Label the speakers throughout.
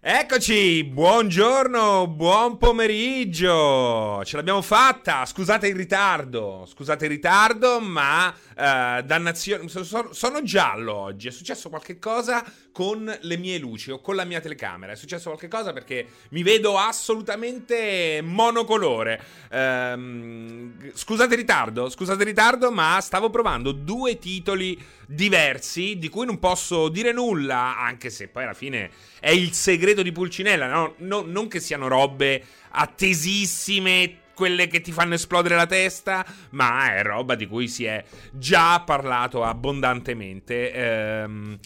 Speaker 1: Eccoci, buongiorno, buon pomeriggio, ce l'abbiamo fatta, scusate il ritardo, scusate il ritardo, ma uh, dannazione, sono, giallo oggi, è successo qualche cosa con le mie luci o con la mia telecamera, è successo qualche cosa perché mi vedo assolutamente monocolore. Um, scusate il ritardo, scusate il ritardo, ma stavo provando due titoli diversi di cui non posso dire nulla, anche se poi alla fine è il segreto di Pulcinella, no? no non che siano robe attesissime quelle che ti fanno esplodere la testa, ma è roba di cui si è già parlato abbondantemente. Ehm,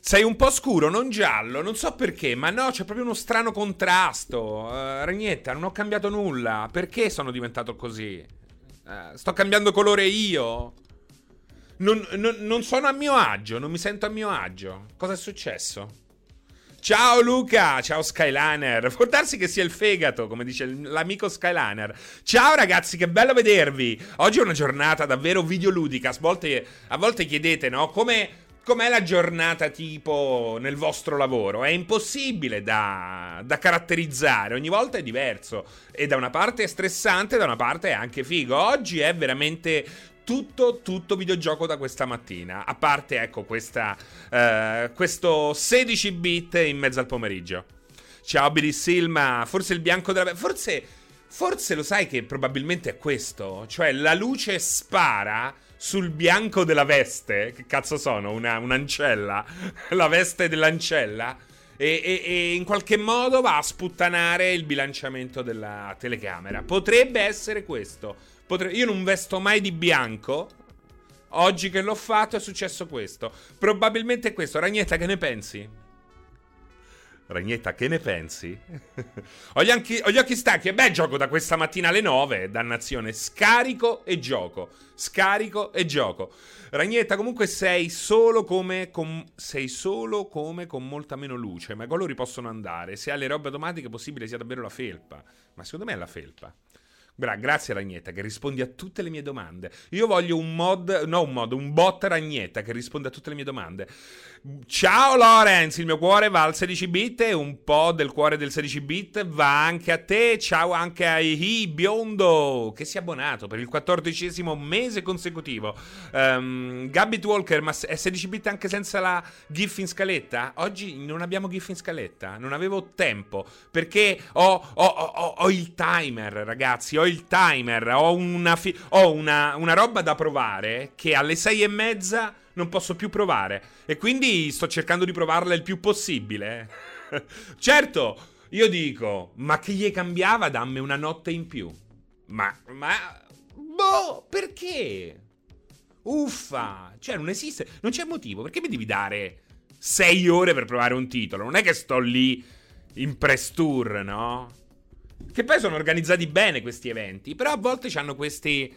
Speaker 1: sei un po' scuro, non giallo, non so perché, ma no, c'è proprio uno strano contrasto. Uh, Ragnetta, non ho cambiato nulla. Perché sono diventato così? Uh, sto cambiando colore io? Non, non, non sono a mio agio, non mi sento a mio agio. Cosa è successo? Ciao Luca, ciao Skyliner. Può darsi che sia il fegato, come dice l'amico Skyliner. Ciao ragazzi, che bello vedervi. Oggi è una giornata davvero videoludica. A volte, a volte chiedete, no? Come, com'è la giornata tipo nel vostro lavoro? È impossibile da, da, caratterizzare, ogni volta è diverso. E da una parte è stressante, da una parte è anche figo. Oggi è veramente tutto, tutto videogioco da questa mattina. A parte, ecco, questa, uh, questo 16 bit in mezzo al pomeriggio. Ciao Billy Silma, forse il bianco della... Forse, forse lo sai che probabilmente è questo. Cioè, la luce spara sul bianco della veste. Che cazzo sono? Una, un'ancella? la veste dell'ancella? E, e, e, in qualche modo va a sputtanare il bilanciamento della telecamera. Potrebbe essere questo. Potre... Io non vesto mai di bianco. Oggi che l'ho fatto è successo questo. Probabilmente è questo. Ragnetta, che ne pensi? Ragnetta, che ne pensi? ho, gli occhi, ho, gli occhi, stanchi. E beh, gioco da questa mattina alle 9. Dannazione. Scarico e gioco. Scarico e gioco. Ragnetta, comunque sei solo come. Com, sei solo come con molta meno luce. Ma i colori possono andare. Se ha le robe automatiche, è possibile sia davvero la felpa. Ma secondo me è la felpa. Bra, grazie Ragnetta che rispondi a tutte le mie domande. Io voglio un mod, no un mod, un bot Ragnetta che risponde a tutte le mie domande. Ciao Lorenz, il mio cuore va al 16 bit e un po' del cuore del 16 bit va anche a te. Ciao anche a Ihi Biondo che si è abbonato per il quattordicesimo mese consecutivo. Um, Gabbit Walker, ma è 16 bit anche senza la GIF in scaletta? Oggi non abbiamo GIF in scaletta, non avevo tempo perché ho, ho, ho, ho il timer, ragazzi. Ho il timer, ho una, fi- una, una roba da provare che alle sei e mezza non posso più provare. E quindi sto cercando di provarla il più possibile. certo, io dico, ma che gli cambiava dammi una notte in più? Ma, ma, boh, perché? Uffa, cioè non esiste, non c'è motivo, perché mi devi dare sei ore per provare un titolo? Non è che sto lì in press tour, no? Che poi sono organizzati bene questi eventi, però a volte hanno questi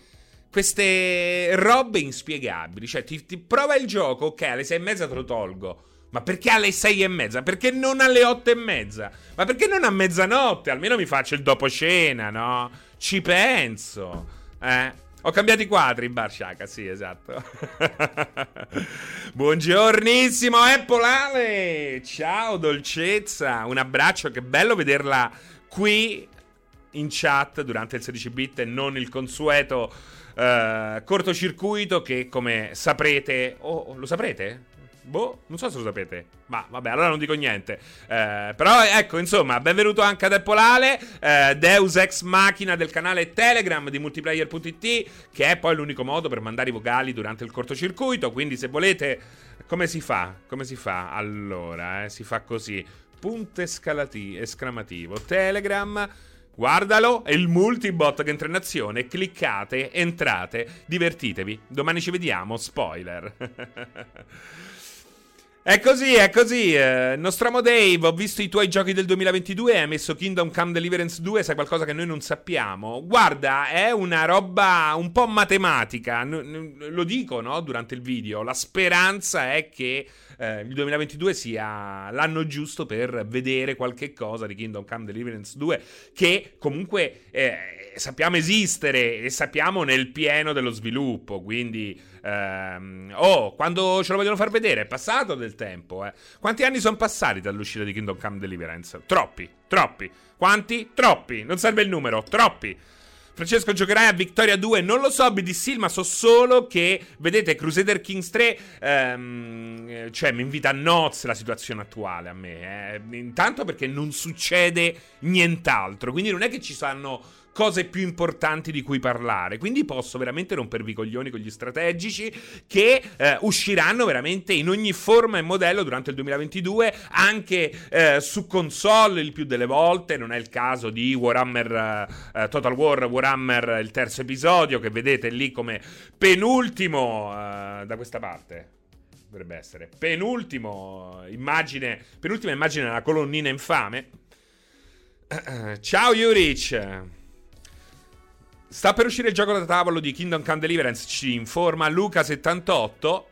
Speaker 1: queste robe inspiegabili. Cioè, ti, ti prova il gioco, ok, alle sei e mezza te lo tolgo. Ma perché alle sei e mezza? Perché non alle otto e mezza? Ma perché non a mezzanotte? Almeno mi faccio il dopo cena, no? Ci penso. Eh? Ho cambiato i quadri in bar Shaka, sì, esatto. Buongiornissimo, Apple Ciao, dolcezza. Un abbraccio, che bello vederla qui in chat durante il 16 bit e non il consueto uh, cortocircuito che come saprete... Oh, lo saprete? Boh, non so se lo sapete. Ma vabbè, allora non dico niente. Eh, però ecco, insomma, benvenuto anche ad Apple Ale, eh, Deus Ex Machina del canale Telegram di multiplayer.it, che è poi l'unico modo per mandare i vocali durante il cortocircuito. Quindi se volete, come si fa? Come si fa? Allora, eh, si fa così. Punto escalati- esclamativo. Telegram Guardalo, è il multibot che entra in azione. Cliccate, entrate, divertitevi. Domani ci vediamo. Spoiler. È così, è così. Eh, Nostramo Dave, ho visto i tuoi giochi del 2022 e hai messo Kingdom Come Deliverance 2, sai qualcosa che noi non sappiamo? Guarda, è una roba un po' matematica, lo dico, no, durante il video. La speranza è che eh, il 2022 sia l'anno giusto per vedere qualche cosa di Kingdom Come Deliverance 2 che comunque eh, sappiamo esistere e sappiamo nel pieno dello sviluppo, quindi ehm, oh, quando ce lo vogliono far vedere è passato del tempo, eh. Quanti anni sono passati dall'uscita di Kingdom Come Deliverance? Troppi, troppi. Quanti? Troppi. Non serve il numero, troppi. Francesco giocherai a Victoria 2? Non lo so, BDC, ma so solo che, vedete, Crusader Kings 3, ehm, cioè mi invita a nozze la situazione attuale a me. Eh. Intanto perché non succede nient'altro, quindi non è che ci sanno cose più importanti di cui parlare. Quindi posso veramente rompervi i coglioni con gli strategici che eh, usciranno veramente in ogni forma e modello durante il 2022, anche eh, su console il più delle volte. Non è il caso di Warhammer eh, Total War, Warhammer il terzo episodio, che vedete lì come penultimo eh, da questa parte dovrebbe essere. Penultimo immagine, penultima immagine della colonnina infame. Ciao Jurich. Sta per uscire il gioco da tavolo di Kingdom Come Deliverance, ci informa Luca78.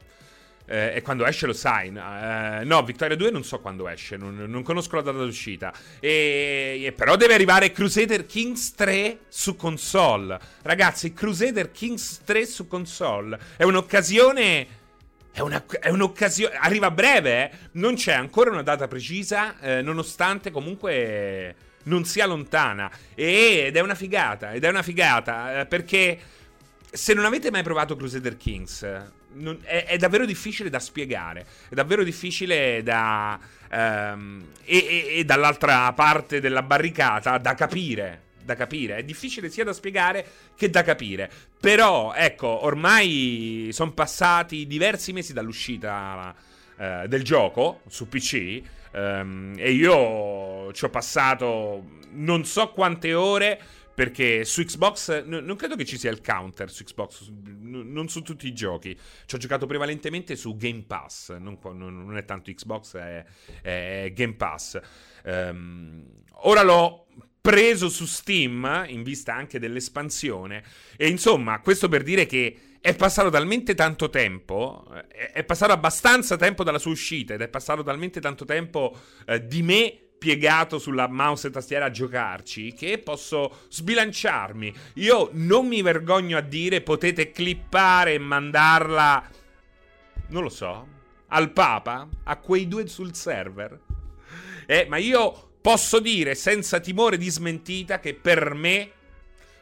Speaker 1: Eh, e quando esce lo sai. Eh, no, Victoria 2 non so quando esce, non, non conosco la data d'uscita. E, e, però deve arrivare Crusader Kings 3 su console. Ragazzi, Crusader Kings 3 su console è un'occasione. È, una, è un'occasione. Arriva breve, eh? Non c'è ancora una data precisa, eh, nonostante comunque non sia lontana. Ed è una figata, ed è una figata, eh, perché se non avete mai provato Crusader Kings, non, è, è, davvero difficile da spiegare, è davvero difficile da... Um, e, e, e dall'altra parte della barricata da capire da capire. È difficile sia da spiegare che da capire. Però, ecco, ormai sono passati diversi mesi dall'uscita uh, del gioco su PC. Um, e io ci ho passato non so quante ore. Perché su Xbox n- non credo che ci sia il counter su Xbox, n- non su tutti i giochi. Ci ho giocato prevalentemente su Game Pass, non, non è tanto Xbox, è, è Game Pass. Um, ora l'ho preso su Steam in vista anche dell'espansione. E insomma, questo per dire che è passato talmente tanto tempo, eh, è passato abbastanza tempo dalla sua uscita ed è passato talmente tanto tempo eh, di me piegato sulla mouse e tastiera a giocarci che posso sbilanciarmi. Io non mi vergogno a dire potete clippare e mandarla, non lo so, al Papa, a quei due sul server. Eh, ma io posso dire senza timore di smentita che per me,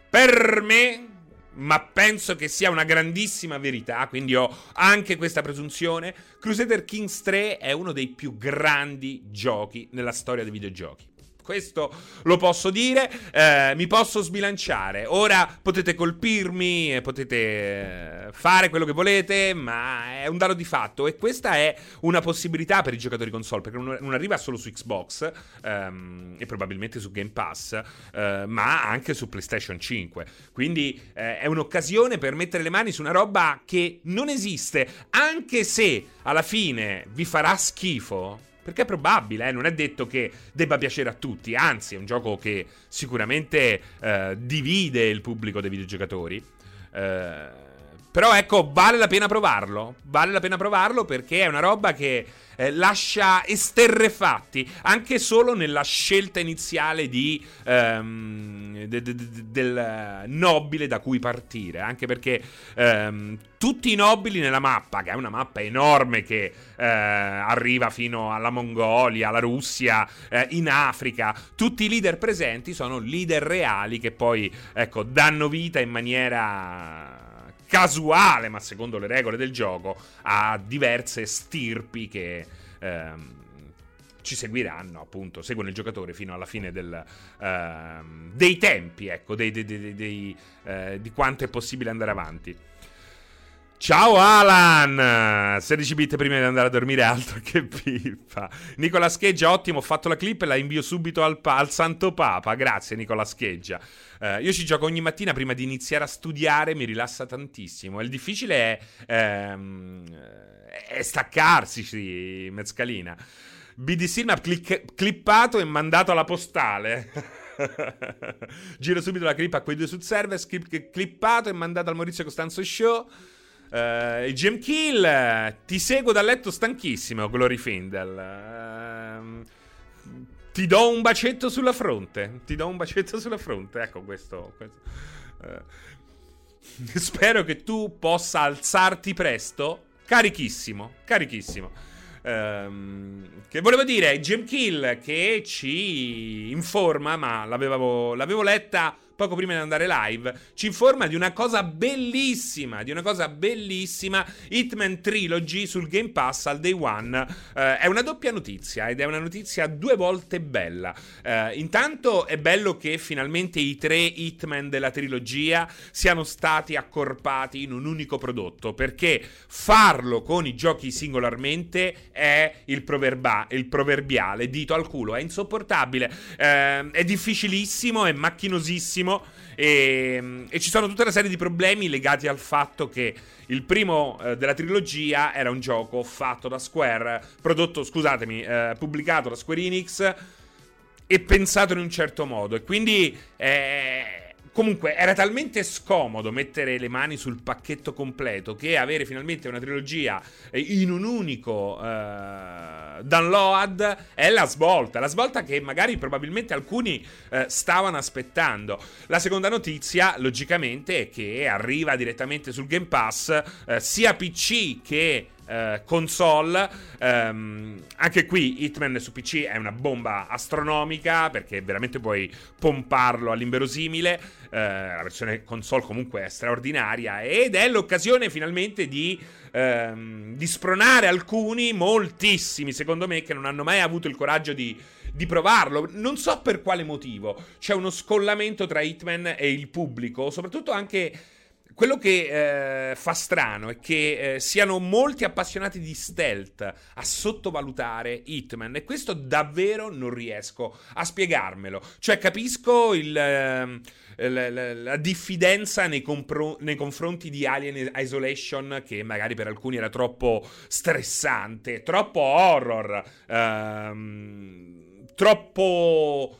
Speaker 1: per me, ma penso che sia una grandissima verità, quindi ho anche questa presunzione. Crusader Kings 3 è uno dei più grandi giochi nella storia dei videogiochi. Questo lo posso dire, eh, mi posso sbilanciare. Ora potete colpirmi, potete eh, fare quello che volete, ma è un dato di fatto e questa è una possibilità per i giocatori console, perché non arriva solo su Xbox ehm, e probabilmente su Game Pass, eh, ma anche su PlayStation 5. Quindi eh, è un'occasione per mettere le mani su una roba che non esiste, anche se alla fine vi farà schifo perché è probabile, eh? non è detto che debba piacere a tutti, anzi è un gioco che sicuramente eh, divide il pubblico dei videogiocatori. Eh, però ecco, vale la pena provarlo, vale la pena provarlo perché è una roba che eh, lascia esterrefatti anche solo nella scelta iniziale di, um, de, de, de, del nobile da cui partire. Anche perché um, tutti i nobili nella mappa, che è una mappa enorme che uh, arriva fino alla Mongolia, alla Russia, uh, in Africa, tutti i leader presenti sono leader reali che poi ecco, danno vita in maniera casuale, ma secondo le regole del gioco, a diverse stirpi che ehm, ci seguiranno, appunto, seguono il giocatore fino alla fine del, ehm, dei tempi, ecco, dei, dei, dei, eh, di quanto è possibile andare avanti. Ciao Alan! 16 bit prima di andare a dormire, altro che pippa. Nicola Scheggia, ottimo, ho fatto la clip e la invio subito al, pa- al Santo Papa. Grazie Nicola Scheggia. Uh, io ci gioco ogni mattina prima di iniziare a studiare, mi rilassa tantissimo. Il difficile è, ehm, è staccarsi, sì, mezzcalina. BD mi clic- clippato e mandato alla postale. Giro subito la clip a quei due sul server, clip- clippato e mandato al Maurizio Costanzo Show. Uh, Jim Kill, ti seguo dal letto stanchissimo, Glory Findel. Uh, ti do un bacetto sulla fronte. Ti do un bacetto sulla fronte. Ecco questo. questo. Uh, spero che tu possa alzarti presto. Carichissimo, carichissimo. Um, che volevo dire, Jim Kill che ci informa, ma l'avevo, l'avevo letta poco prima di andare live, ci informa di una cosa bellissima, di una cosa bellissima, Hitman Trilogy sul Game Pass al day one. Eh, è una doppia notizia ed è una notizia due volte bella. Eh, intanto è bello che finalmente i tre Hitman della trilogia siano stati accorpati in un unico prodotto, perché farlo con i giochi singolarmente è il, proverba- il proverbiale dito al culo, è insopportabile, eh, è difficilissimo, è macchinosissimo e, e, ci sono tutta una serie di problemi legati al fatto che il primo eh, della trilogia era un gioco fatto da Square, prodotto, scusatemi, eh, pubblicato da Square Enix e pensato in un certo modo. E quindi eh, Comunque era talmente scomodo mettere le mani sul pacchetto completo che avere finalmente una trilogia eh, in un unico uh, download è la svolta, la svolta che magari probabilmente alcuni uh, stavano aspettando. La seconda notizia, logicamente, è che arriva direttamente sul Game Pass uh, sia PC che eh, console. Um, anche qui Hitman su PC è una bomba astronomica perché veramente puoi pomparlo all'inverosimile. Uh, la versione console comunque è straordinaria ed è l'occasione finalmente di, um, di spronare alcuni, moltissimi secondo me, che non hanno mai avuto il coraggio di di provarlo. Non so per quale motivo. C'è uno scollamento tra Hitman e il pubblico, soprattutto anche quello che eh, fa strano è che eh, siano molti appassionati di stealth a sottovalutare Hitman e questo davvero non riesco a spiegarmelo. Cioè capisco il, eh, la, la, diffidenza nei, compro- nei, confronti di Alien Isolation che magari per alcuni era troppo stressante, troppo horror, ehm, troppo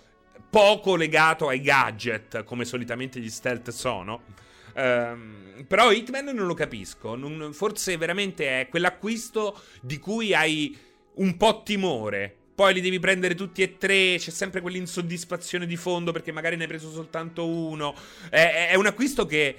Speaker 1: poco legato ai gadget come solitamente gli stealth sono. Um, però Hitman non lo capisco. Non, forse veramente è quell'acquisto di cui hai un po' timore. Poi li devi prendere tutti e tre. C'è sempre quell'insoddisfazione di fondo perché magari ne hai preso soltanto uno. È, è un acquisto che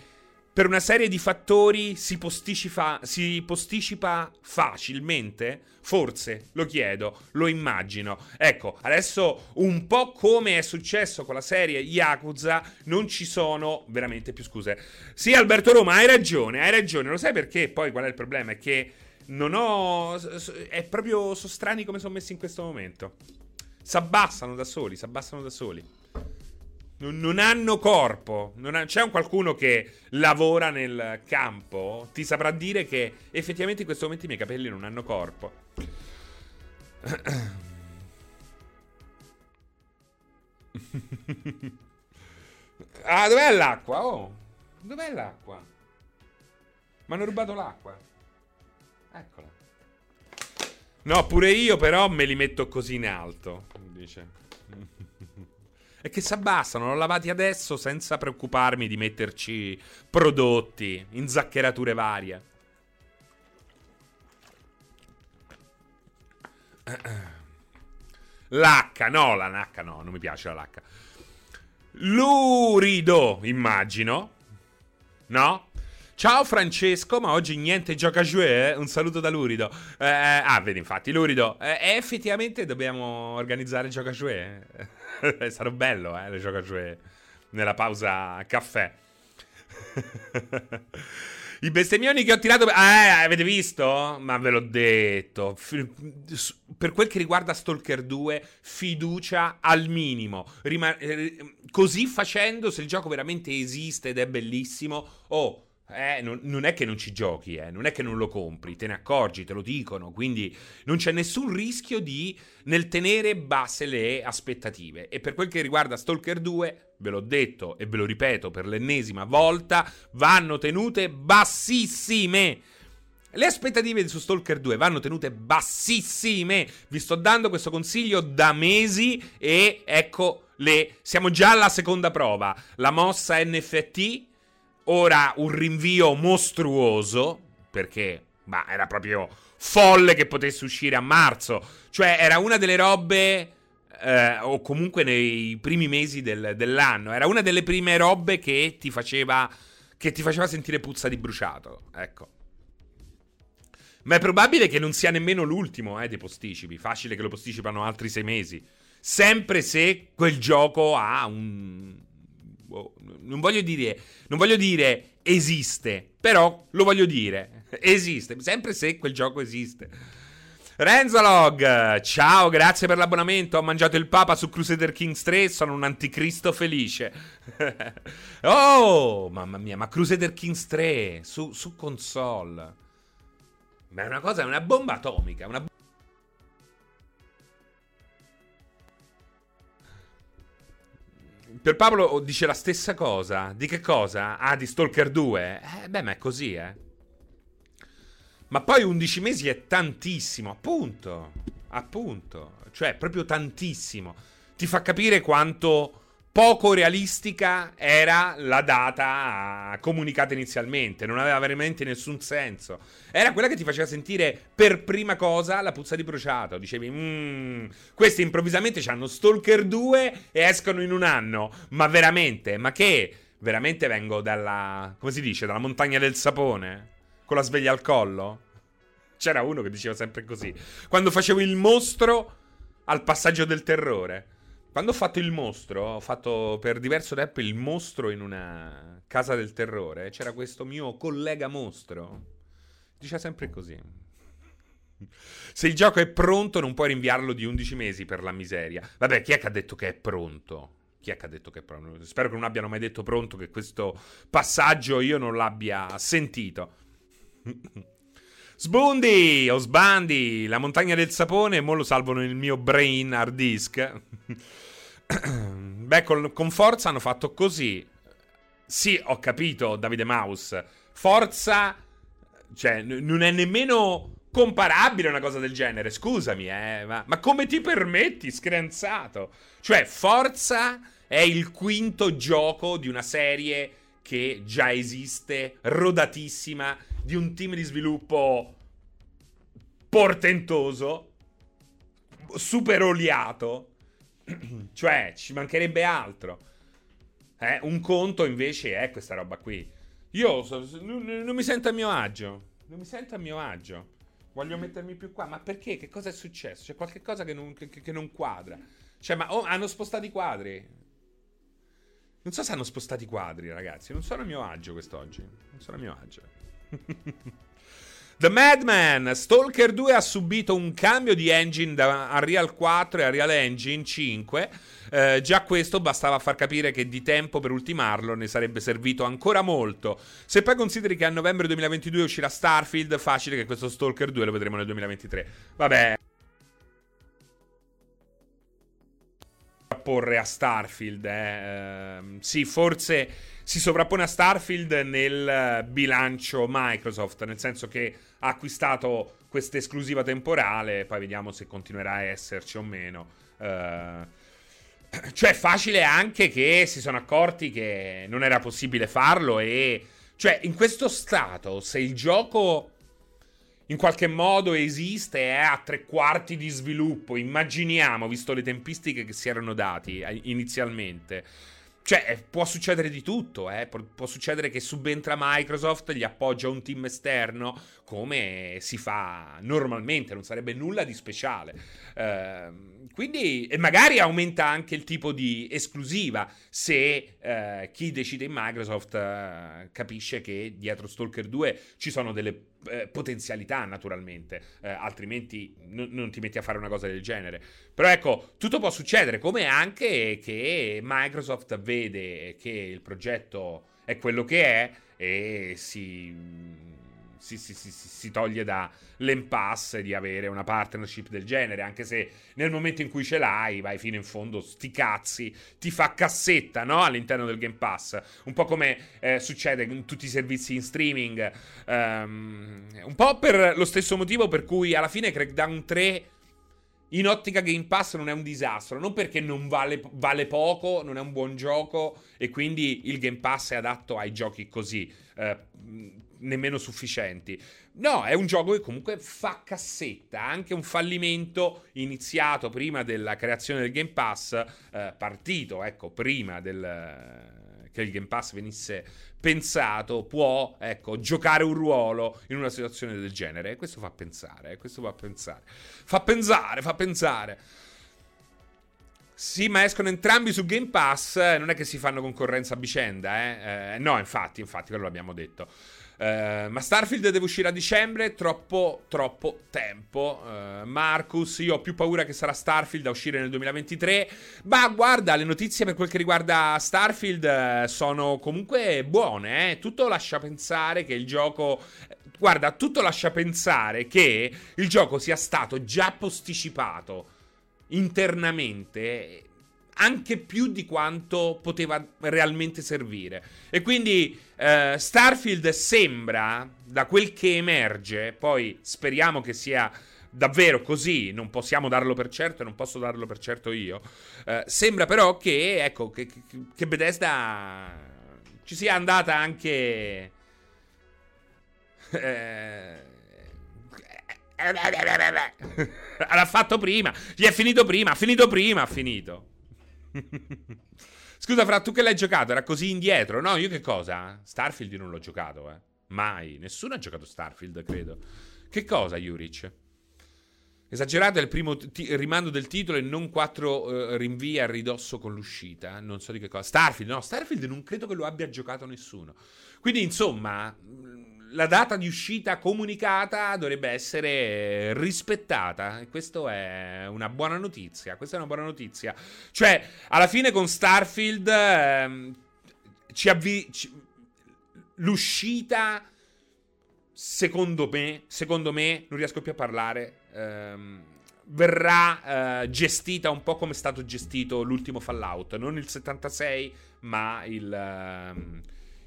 Speaker 1: per una serie di fattori si posticipa, si posticipa facilmente? Forse, lo chiedo, lo immagino. Ecco, adesso un po' come è successo con la serie Yakuza, non ci sono veramente più scuse. Sì, Alberto Roma, hai ragione, hai ragione. Lo sai perché? Poi qual è il problema? È che non ho... È proprio... Sono strani come sono messi in questo momento. S'abbassano da soli, s'abbassano da soli non, hanno corpo. Non ha, c'è un qualcuno che lavora nel campo, ti saprà dire che effettivamente in questo momento i miei capelli non hanno corpo. ah, dov'è l'acqua? Oh, dov'è l'acqua? Mi hanno rubato l'acqua. Eccola. No, pure io però me li metto così in alto. Dice e che si abbassano. L'ho lavati adesso senza preoccuparmi di metterci prodotti, inzaccherature varie. L'H, no, la H no, non mi piace la H. Lurido, immagino. No? Ciao Francesco, ma oggi niente gioca eh? un saluto da Lurido. Eh, eh, ah, vedi infatti, Lurido, eh, effettivamente dobbiamo organizzare gioca jouet. Sarà bello, eh, le gioca jouet nella pausa caffè. I bestemmioni che ho tirato. Eh, avete visto? Ma ve l'ho detto. Per quel che riguarda Stalker 2, fiducia al minimo. Rima- eh, così facendo, se il gioco veramente esiste ed è bellissimo, oh eh, non, non, è che non ci giochi, eh, non è che non lo compri, te ne accorgi, te lo dicono, quindi non c'è nessun rischio di, nel tenere basse le aspettative. E per quel che riguarda Stalker 2, ve l'ho detto e ve lo ripeto per l'ennesima volta, vanno tenute bassissime. Le aspettative su Stalker 2 vanno tenute bassissime. Vi sto dando questo consiglio da mesi e ecco le siamo già alla seconda prova. La mossa NFT Ora un rinvio mostruoso, perché ma era proprio folle che potesse uscire a marzo. Cioè, era una delle robe. Eh, o comunque nei primi mesi del, dell'anno. Era una delle prime robe che ti faceva. Che ti faceva sentire puzza di bruciato. Ecco. Ma è probabile che non sia nemmeno l'ultimo eh, dei posticipi. Facile che lo posticipano altri sei mesi. Sempre se quel gioco ha un. Non voglio dire. Non voglio dire esiste. Però lo voglio dire. Esiste. Sempre se quel gioco esiste. Renzalog, ciao, grazie per l'abbonamento. Ho mangiato il Papa su Crusader Kings 3. Sono un anticristo felice. oh, mamma mia, ma Crusader Kings 3 su, su console. Ma è una cosa, è una bomba atomica. Una Per Paolo dice la stessa cosa. Di che cosa? Ah, di Stalker 2? Eh, beh, ma è così, eh. Ma poi 11 mesi è tantissimo, appunto. Appunto. Cioè, proprio tantissimo. Ti fa capire quanto poco realistica era la data comunicata inizialmente, non aveva veramente nessun senso. Era quella che ti faceva sentire per prima cosa la puzza di bruciato. Dicevi, mmm, questi improvvisamente hanno Stalker 2 e escono in un anno. Ma veramente, ma che? Veramente vengo dalla, come si dice, dalla montagna del sapone? Con la sveglia al collo? C'era uno che diceva sempre così. Quando facevo il mostro al passaggio del terrore. Quando ho fatto il mostro, ho fatto per diverso tempo il mostro in una casa del terrore. C'era questo mio collega mostro. Dice sempre così. Se il gioco è pronto, non puoi rinviarlo di 11 mesi per la miseria. Vabbè, chi è che ha detto che è pronto? Chi è che ha detto che è pronto? Spero che non abbiano mai detto pronto, che questo passaggio io non l'abbia sentito. Sbundi o sbandi, la montagna del sapone, mo lo salvo nel mio brain hard disk. Beh, con, con, Forza hanno fatto così. Sì, ho capito, Davide Maus. Forza, cioè, n- non è nemmeno comparabile una cosa del genere. Scusami, eh, ma, ma come ti permetti, screnzato? Cioè, Forza è il quinto gioco di una serie che già esiste, rodatissima, di un team di sviluppo portentoso, super oliato cioè, ci mancherebbe altro. Eh, un conto invece è questa roba qui. Io non, mi sento a mio agio. Non mi sento a mio agio. Voglio mettermi più qua. Ma perché? Che cosa è successo? C'è qualche cosa che non, che, che non quadra. Cioè, ma oh, hanno spostato i quadri. Non so se hanno spostato i quadri, ragazzi. Non sono a mio agio quest'oggi. Non sono a mio agio. The Madman, Stalker 2 ha subito un cambio di engine da Unreal 4 e Unreal Engine 5. Eh, già questo bastava far capire che di tempo per ultimarlo ne sarebbe servito ancora molto. Se poi consideri che a novembre 2022 uscirà Starfield, facile che questo Stalker 2 lo vedremo nel 2023. Vabbè. Porre a Starfield, eh. eh sì, forse si sovrappone a Starfield nel bilancio Microsoft, nel senso che ha acquistato questa esclusiva temporale, poi vediamo se continuerà a esserci o meno. Uh, cioè, è facile anche che si sono accorti che non era possibile farlo e... Cioè, in questo stato, se il gioco in qualche modo esiste e è a tre quarti di sviluppo, immaginiamo, visto le tempistiche che si erano dati eh, inizialmente cioè, eh, può succedere di tutto, eh? Pu- può succedere che subentra Microsoft, gli appoggia un team esterno, come si fa normalmente, non sarebbe nulla di speciale. Uh, quindi, e magari aumenta anche il tipo di esclusiva se uh, chi decide in Microsoft uh, capisce che dietro Stalker 2 ci sono delle eh, potenzialità naturalmente, eh, altrimenti n- non ti metti a fare una cosa del genere. Però ecco, tutto può succedere, come anche che Microsoft vede che il progetto è quello che è e si si, si, si, si toglie dall'impasse di avere una partnership del genere, anche se nel momento in cui ce l'hai, vai fino in fondo, sti cazzi, ti fa cassetta, no? All'interno del Game Pass. Un po' come eh, succede in tutti i servizi in streaming. Um, un po' per lo stesso motivo per cui alla fine Crackdown 3 in ottica Game Pass non è un disastro, non perché non vale, vale, poco, non è un buon gioco e quindi il Game Pass è adatto ai giochi così. Uh, nemmeno sufficienti. No, è un gioco che comunque fa cassetta, anche un fallimento iniziato prima della creazione del Game Pass, eh, partito, ecco, prima del che il Game Pass venisse pensato, può, ecco, giocare un ruolo in una situazione del genere. E questo fa pensare, eh, questo fa pensare. Fa pensare, fa pensare. Sì, ma escono entrambi su Game Pass, eh, non è che si fanno concorrenza a vicenda, eh? eh no, infatti, infatti, quello l'abbiamo detto. Uh, ma Starfield deve uscire a dicembre, troppo, troppo tempo. Uh, Marcus, io ho più paura che sarà Starfield a uscire nel 2023. Ma guarda, le notizie per quel che riguarda Starfield uh, sono comunque buone. Eh? Tutto lascia pensare che il gioco... Guarda, tutto lascia pensare che il gioco sia stato già posticipato internamente anche più di quanto poteva realmente servire. E quindi uh, Starfield sembra, da quel che emerge, poi speriamo che sia davvero così, non possiamo darlo per certo e non posso darlo per certo io. Uh, sembra però che, ecco, che, che Bethesda ci sia andata anche... Eh, L'ha fatto prima. Gli è finito prima. Ha finito prima. Ha finito. Scusa, Fra, tu che l'hai giocato? Era così indietro? No, io che cosa? Starfield io non l'ho giocato, eh. Mai. Nessuno ha giocato Starfield, credo. Che cosa, Juric? Esagerato è il primo t- rimando del titolo e non quattro uh, rinvii a ridosso con l'uscita. Non so di che cosa. Starfield, no, Starfield non credo che lo abbia giocato nessuno. Quindi, insomma, la data di uscita comunicata dovrebbe essere rispettata. E questa è una buona notizia. Questa è una buona notizia. Cioè, alla fine con Starfield ehm, ci avvi- ci- l'uscita secondo me, secondo me, non riesco più a parlare. Ehm, verrà eh, gestita un po' come è stato gestito l'ultimo Fallout, non il 76, ma il ehm,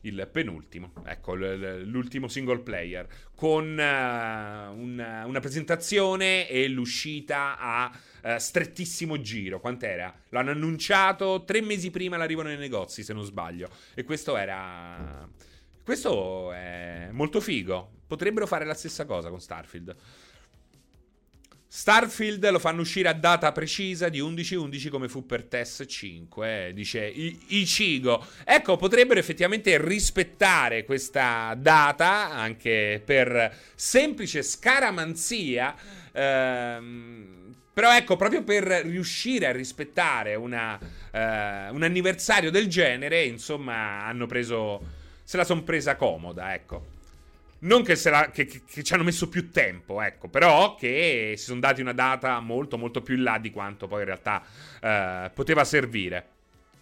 Speaker 1: il penultimo, ecco, l'ultimo single player, con uh, una, una, presentazione e l'uscita a uh, strettissimo giro. Quant'era? L'hanno annunciato tre mesi prima l'arrivo nei negozi, se non sbaglio. E questo era... Questo è molto figo. Potrebbero fare la stessa cosa con Starfield. Starfield lo fanno uscire a data precisa di 11-11 come fu per TES 5, eh, dice Ichigo. Ecco, potrebbero effettivamente rispettare questa data anche per semplice scaramanzia. Ehm, però ecco, proprio per riuscire a rispettare una, eh, un anniversario del genere, insomma, hanno preso... Se la sono presa comoda, ecco. Non che, la, che, che, che, ci hanno messo più tempo, ecco, però che si sono dati una data molto molto più in là di quanto poi in realtà eh, poteva servire.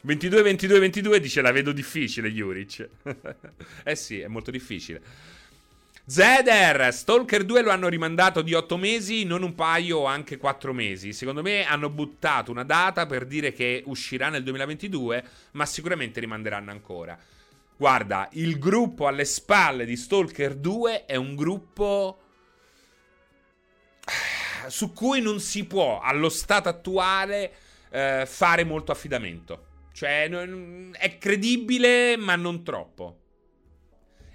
Speaker 1: 22, 22, 22 dice la vedo difficile, Juric. eh sì, è molto difficile. Zeder, Stalker 2 lo hanno rimandato di 8 mesi, non un paio anche 4 mesi. Secondo me hanno buttato una data per dire che uscirà nel 2022, ma sicuramente rimanderanno ancora. Guarda, il gruppo alle spalle di Stalker 2 è un gruppo su cui non si può, allo stato attuale, eh, fare molto affidamento. Cioè, è credibile, ma non troppo.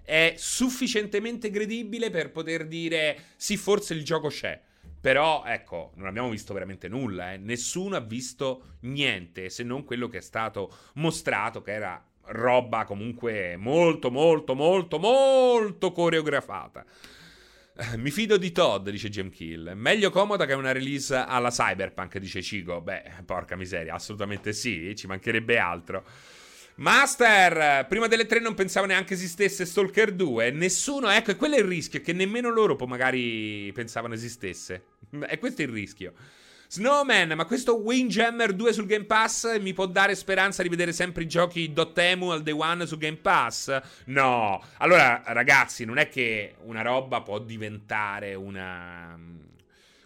Speaker 1: È sufficientemente credibile per poter dire sì, forse il gioco c'è. Però, ecco, non abbiamo visto veramente nulla, eh. Nessuno ha visto niente, se non quello che è stato mostrato, che era roba comunque molto, molto, molto, molto coreografata. Eh, mi fido di Todd, dice Jim Kill. Meglio comoda che una release alla Cyberpunk, dice Cigo. Beh, porca miseria, assolutamente sì, ci mancherebbe altro. Master, prima delle tre non pensavo neanche esistesse Stalker 2. Nessuno, ecco, e quello è il rischio, che nemmeno loro magari pensavano esistesse. E questo è il rischio. Snowman, ma questo Windjammer 2 sul Game Pass mi può dare speranza di vedere sempre i giochi Dotemu al Day One su Game Pass? No. Allora, ragazzi, non è che una roba può diventare una,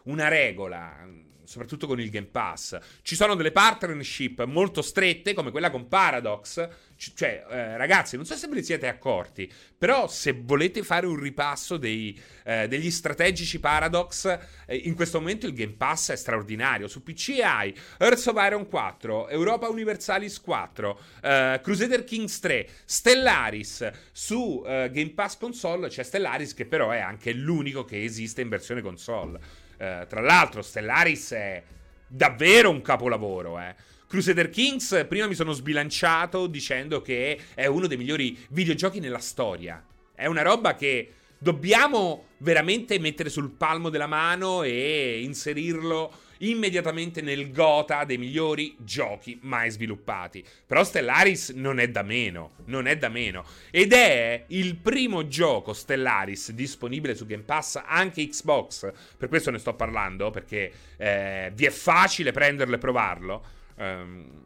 Speaker 1: una regola soprattutto con il Game Pass. Ci sono delle partnership molto strette, come quella con Paradox, cioè, eh, ragazzi, non so se ve ne siete accorti, però se volete fare un ripasso dei, eh, degli strategici Paradox, eh, in questo momento il Game Pass è straordinario. Su PC hai Earth of Iron 4, Europa Universalis 4, eh, Crusader Kings 3, Stellaris. Su eh, Game Pass console c'è Stellaris che però è anche l'unico che esiste in versione console. Eh, tra l'altro Stellaris è davvero un capolavoro, eh. Crusader Kings, prima mi sono sbilanciato dicendo che è uno dei migliori videogiochi nella storia. È una roba che dobbiamo veramente mettere sul palmo della mano e inserirlo immediatamente nel gota dei migliori giochi mai sviluppati. Però Stellaris non è da meno, non è da meno. Ed è il primo gioco Stellaris disponibile su Game Pass, anche Xbox. Per questo ne sto parlando, perché eh, vi è facile prenderlo e provarlo. Um,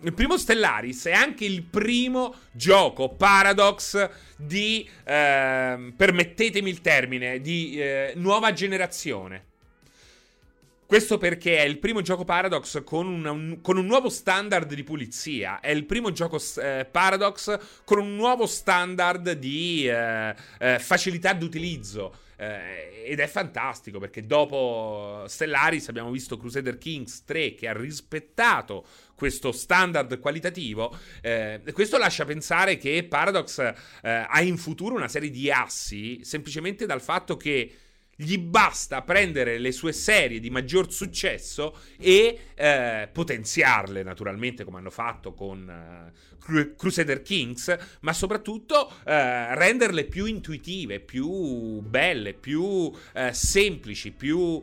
Speaker 1: il primo Stellaris è anche il primo gioco Paradox di, eh, permettetemi il termine, di eh, nuova generazione. Questo perché è il primo gioco Paradox con, una, un, con un, nuovo standard di pulizia. È il primo gioco eh, Paradox con un nuovo standard di eh, eh, facilità d'utilizzo. Eh, ed è fantastico perché dopo Stellaris abbiamo visto Crusader Kings 3 che ha rispettato questo standard qualitativo. Eh, questo lascia pensare che Paradox eh, ha in futuro una serie di assi semplicemente dal fatto che gli basta prendere le sue serie di maggior successo e eh, potenziarle naturalmente come hanno fatto con uh, Crusader Kings, ma soprattutto uh, renderle più intuitive, più belle, più uh, semplici, più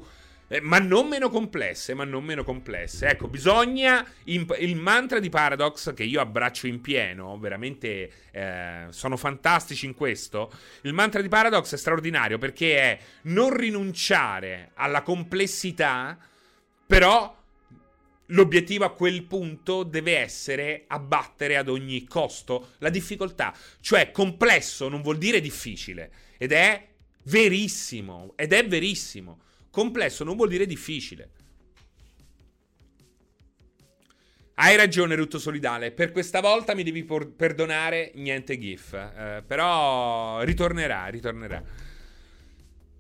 Speaker 1: eh, ma non meno complesse, ma non meno complesse. Ecco, bisogna imp- il mantra di Paradox che io abbraccio in pieno, veramente eh, sono fantastici in questo. Il mantra di Paradox è straordinario perché è non rinunciare alla complessità, però L'obiettivo a quel punto deve essere abbattere ad ogni costo la difficoltà. Cioè, complesso non vuol dire difficile. Ed è verissimo. Ed è verissimo. Complesso non vuol dire difficile. Hai ragione, Rutto Solidale. Per questa volta mi devi por- perdonare, niente GIF. Eh, però ritornerà, ritornerà.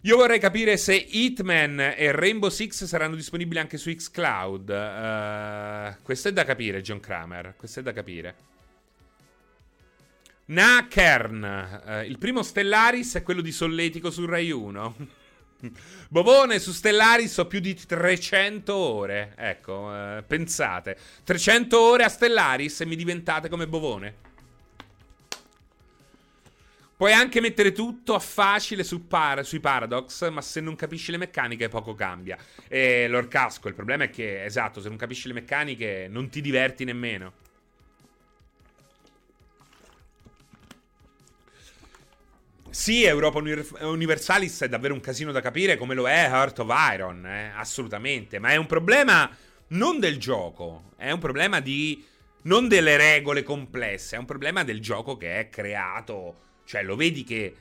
Speaker 1: Io vorrei capire se Hitman e Rainbow Six saranno disponibili anche su Xcloud. Uh, questo è da capire, John Kramer. Questo è da capire. Nakern. Uh, il primo Stellaris è quello di Solletico su Rai 1. Bovone su Stellaris ho più di 300 ore. Ecco, eh, pensate. 300 ore a Stellaris e mi diventate come Bovone. Puoi anche mettere tutto a facile su par- sui Paradox, ma se non capisci le meccaniche poco cambia. E l'orcasco, il problema è che, esatto, se non capisci le meccaniche non ti diverti nemmeno. Sì, Europa Universalis è davvero un casino da capire come lo è Heart of Iron, eh? assolutamente, ma è un problema non del gioco, è un problema di non delle regole complesse, è un problema del gioco che è creato, cioè lo vedi che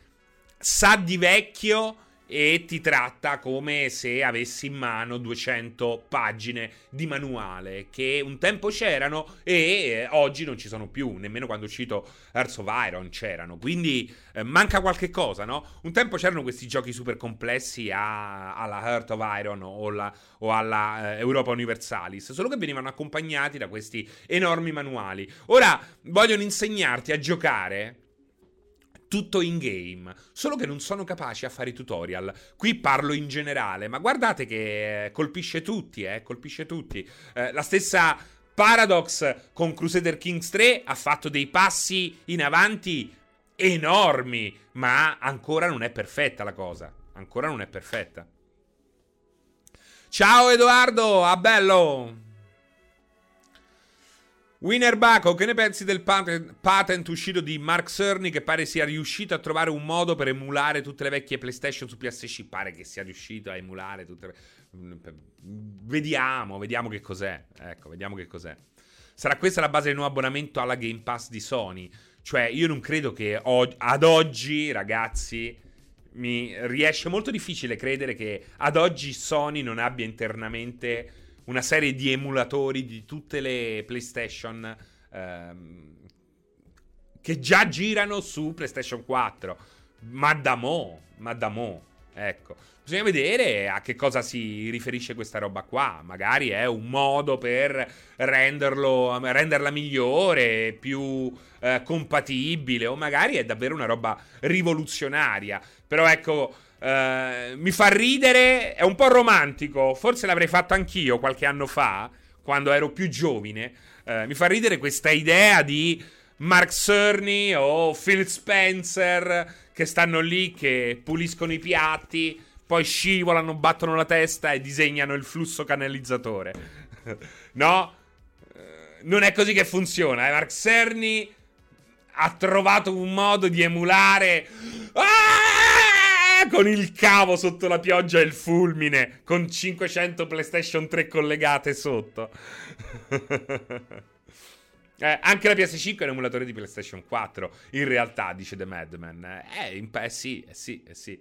Speaker 1: sa di vecchio e ti tratta come se avessi in mano 200 pagine di manuale che un tempo c'erano e eh, oggi non ci sono più, nemmeno quando è uscito Hearts of Iron c'erano, quindi eh, manca qualche cosa, no? Un tempo c'erano questi giochi super complessi a, alla Heart of Iron o, la, o alla eh, Europa Universalis, solo che venivano accompagnati da questi enormi manuali. Ora vogliono insegnarti a giocare tutto in game, solo che non sono capaci a fare i tutorial. Qui parlo in generale, ma guardate che colpisce tutti, eh, colpisce tutti. Eh, la stessa Paradox con Crusader Kings 3 ha fatto dei passi in avanti enormi, ma ancora non è perfetta la cosa. Ancora non è perfetta. Ciao Edoardo, a bello! Winner Baco, che ne pensi del patent, patent, uscito di Mark Cerny che pare sia riuscito a trovare un modo per emulare tutte le vecchie PlayStation su PS5? Pare che sia riuscito a emulare tutte le... Vediamo, vediamo che cos'è. Ecco, vediamo che cos'è. Sarà questa la base del nuovo abbonamento alla Game Pass di Sony? Cioè, io non credo che o- ad oggi, ragazzi, mi riesce molto difficile credere che ad oggi Sony non abbia internamente una serie di emulatori di tutte le PlayStation ehm, che già girano su PlayStation 4. Ma da mo, ma da mo, ecco. Bisogna vedere a che cosa si riferisce questa roba qua. Magari è un modo per renderlo, renderla migliore, più eh, compatibile, o magari è davvero una roba rivoluzionaria. Però ecco, eh, mi fa ridere, è un po' romantico. Forse l'avrei fatto anch'io qualche anno fa, quando ero più giovane. Eh, mi fa ridere questa idea di Mark Cerny o Phil Spencer che stanno lì, che puliscono i piatti poi scivolano, battono la testa e disegnano il flusso canalizzatore. no? Eh, non è così che funziona. Eh? Mark Cerny ha trovato un modo di emulare. Ah! Con il cavo sotto la pioggia e il fulmine, con 500 PlayStation 3 collegate sotto. eh, anche la PS5 è un emulatore di PlayStation 4. In realtà, dice The Madman. Eh, in, eh sì, eh sì, eh sì.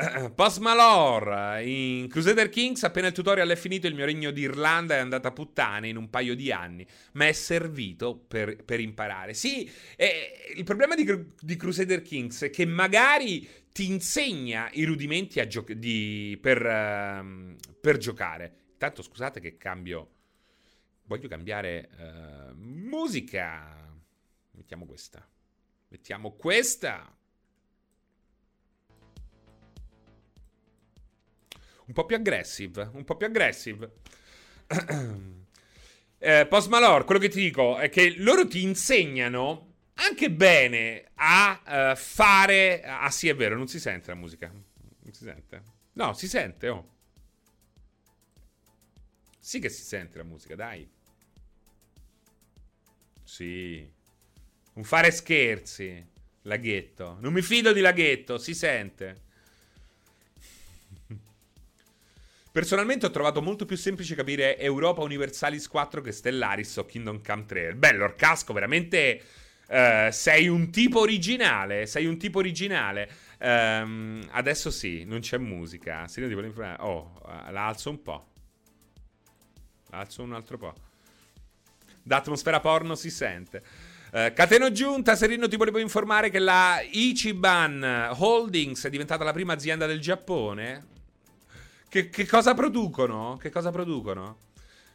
Speaker 1: Post Malor in Crusader Kings appena il tutorial è finito il mio regno d'Irlanda è andato a puttane in un paio di anni ma è servito per, per imparare. Sì eh, il problema di, di, Crusader Kings è che magari ti insegna i rudimenti gio- di, per, uh, per, giocare. Intanto scusate che cambio voglio cambiare uh, musica. Mettiamo questa. Mettiamo questa Un po' più aggressive, un po' più aggressive. eh, Post Malor, quello che ti dico è che loro ti insegnano anche bene a uh, fare... Ah sì, è vero, non si sente la musica. Non si sente. No, si sente, oh. Sì che si sente la musica, dai. Sì. Un fare scherzi. Laghetto. Non mi fido di Laghetto, si sente. Personalmente ho trovato molto più semplice capire Europa Universalis 4 che Stellaris o Kingdom Come 3. Bello, il casco, veramente uh, sei un tipo originale. Sei un tipo originale. Um, adesso sì, non c'è musica. Se ti informare. Oh, uh, la alzo un po'. Alzo un altro po'. D'atmosfera porno si sente. Uh, Cateno Giunta, Serino ti volevo informare che la Ichiban Holdings è diventata la prima azienda del Giappone. Che, che, cosa producono? Che cosa producono?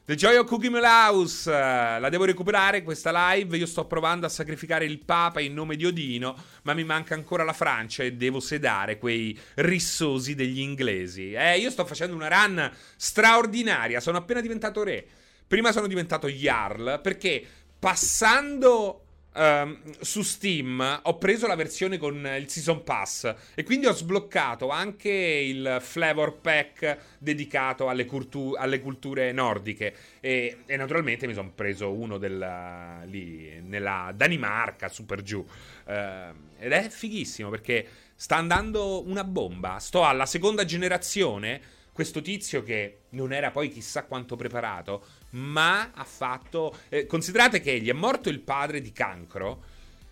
Speaker 1: The Joy of Cookie House, la devo recuperare questa live. Io sto provando a sacrificare il Papa in nome di Odino, ma mi manca ancora la Francia e devo sedare quei rissosi degli inglesi. Eh, io sto facendo una run straordinaria. Sono appena diventato re. Prima sono diventato Jarl perché passando Um, su Steam ho preso la versione con il Season Pass e quindi ho sbloccato anche il Flavor Pack dedicato alle, cultu- alle culture nordiche. E, e naturalmente mi sono preso uno della, lì nella Danimarca, super giù. Uh, ed è fighissimo perché sta andando una bomba. Sto alla seconda generazione. Questo tizio che non era poi chissà quanto preparato, ma ha fatto... Eh, considerate che gli è morto il padre di cancro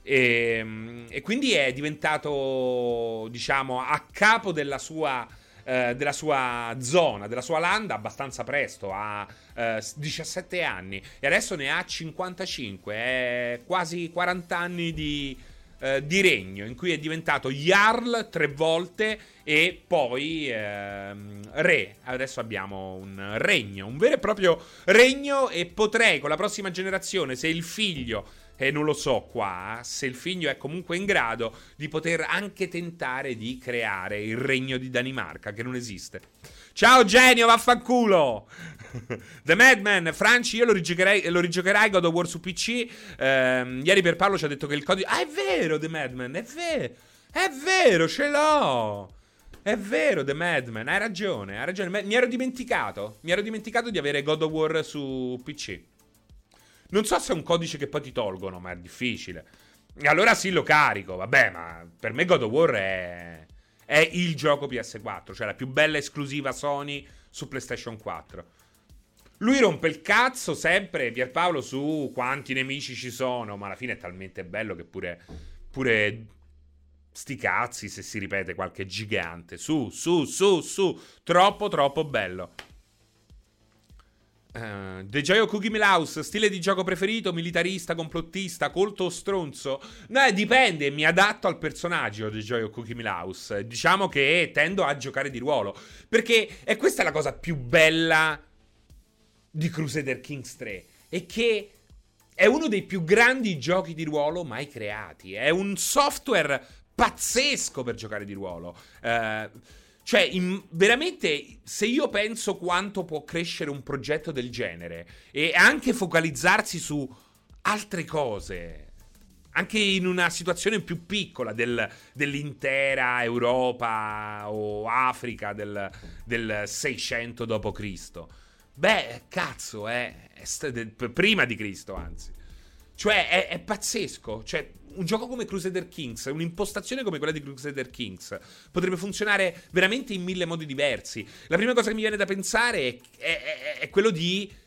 Speaker 1: e, ehm, e quindi è diventato, diciamo, a capo della sua... Eh, della sua zona, della sua landa abbastanza presto, ha eh, 17 anni. E adesso ne ha 55, è quasi 40 anni di, eh, di regno in cui è diventato Jarl tre volte e poi ehm, re. Adesso abbiamo un regno, un vero e proprio regno e potrei con la prossima generazione, se il figlio e non lo so qua, se il figlio è comunque in grado di poter anche tentare di creare il regno di Danimarca, che non esiste. Ciao genio, vaffanculo! The Madman, Franci, io lo rigiocherai, lo rigiocherai God of War su PC. Eh, ieri per Paolo ci ha detto che il codice... Ah, è vero, The Madman, è vero! È vero, ce l'ho! È vero, The Madman, hai ragione, hai ragione. Mi ero dimenticato. Mi ero dimenticato di avere God of War su PC. Non so se è un codice che poi ti tolgono, ma è difficile. Allora sì, lo carico. Vabbè, ma per me God of War è, è il gioco PS4, cioè la più bella esclusiva Sony su PlayStation 4. Lui rompe il cazzo sempre, Pierpaolo, su quanti nemici ci sono, ma alla fine è talmente bello che pure, pure Sti cazzi se si ripete qualche gigante. Su, su, su, su. Troppo, troppo bello. Uh, The Joy of Cookie Milhouse, stile di gioco preferito, militarista, complottista, colto o stronzo? No, dipende, mi adatto al personaggio The Joy of Cookie Milhouse. Diciamo che tendo a giocare di ruolo. Perché è questa la cosa più bella di Crusader Kings 3. È che è uno dei più grandi giochi di ruolo mai creati. È un software pazzesco per giocare di ruolo. Uh, cioè, in, veramente, se io penso quanto può crescere un progetto del genere e anche focalizzarsi su altre cose, anche in una situazione più piccola del, dell'intera Europa o Africa del, del 600 d.C., beh, cazzo, è, è, prima di Cristo, anzi. Cioè, è, è pazzesco. Cioè, un gioco come Crusader Kings, un'impostazione come quella di Crusader Kings, potrebbe funzionare veramente in mille modi diversi. La prima cosa che mi viene da pensare è, è, è quello di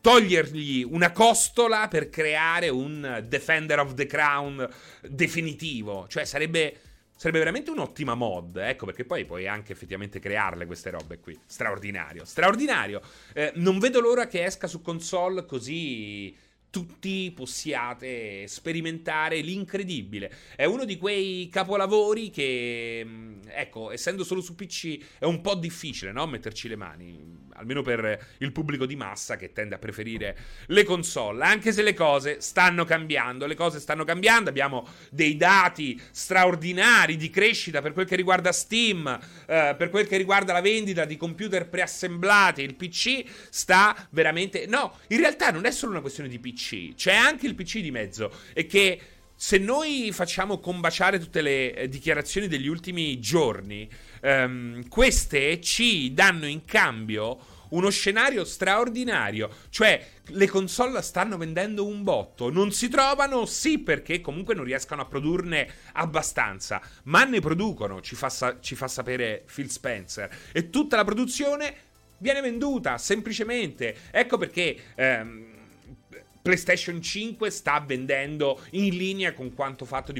Speaker 1: togliergli una costola per creare un Defender of the Crown definitivo. Cioè, sarebbe. Sarebbe veramente un'ottima mod, ecco perché poi puoi anche effettivamente crearle queste robe qui. Straordinario, straordinario. Eh, non vedo l'ora che esca su console così tutti possiate sperimentare l'incredibile. È uno di quei capolavori che, mm, ecco, essendo solo su PC è un po' difficile, no? Metterci le mani, almeno per il pubblico di massa che tende a preferire le console, anche se le cose stanno cambiando, le cose stanno cambiando, abbiamo dei dati straordinari di crescita per quel che riguarda Steam, eh, per quel che riguarda la vendita di computer preassemblati, il PC sta veramente... No, in realtà non è solo una questione di PC, c'è anche il PC di mezzo e che se noi facciamo combaciare tutte le eh, dichiarazioni degli ultimi giorni, ehm, queste ci danno in cambio uno scenario straordinario. Cioè, le console stanno vendendo un botto. Non si trovano, sì, perché comunque non riescono a produrne abbastanza. Ma ne producono, ci fa, sa- ci fa sapere Phil Spencer. E tutta la produzione viene venduta, semplicemente. Ecco perché. Ehm, PlayStation 5 sta vendendo in linea con quanto fatto,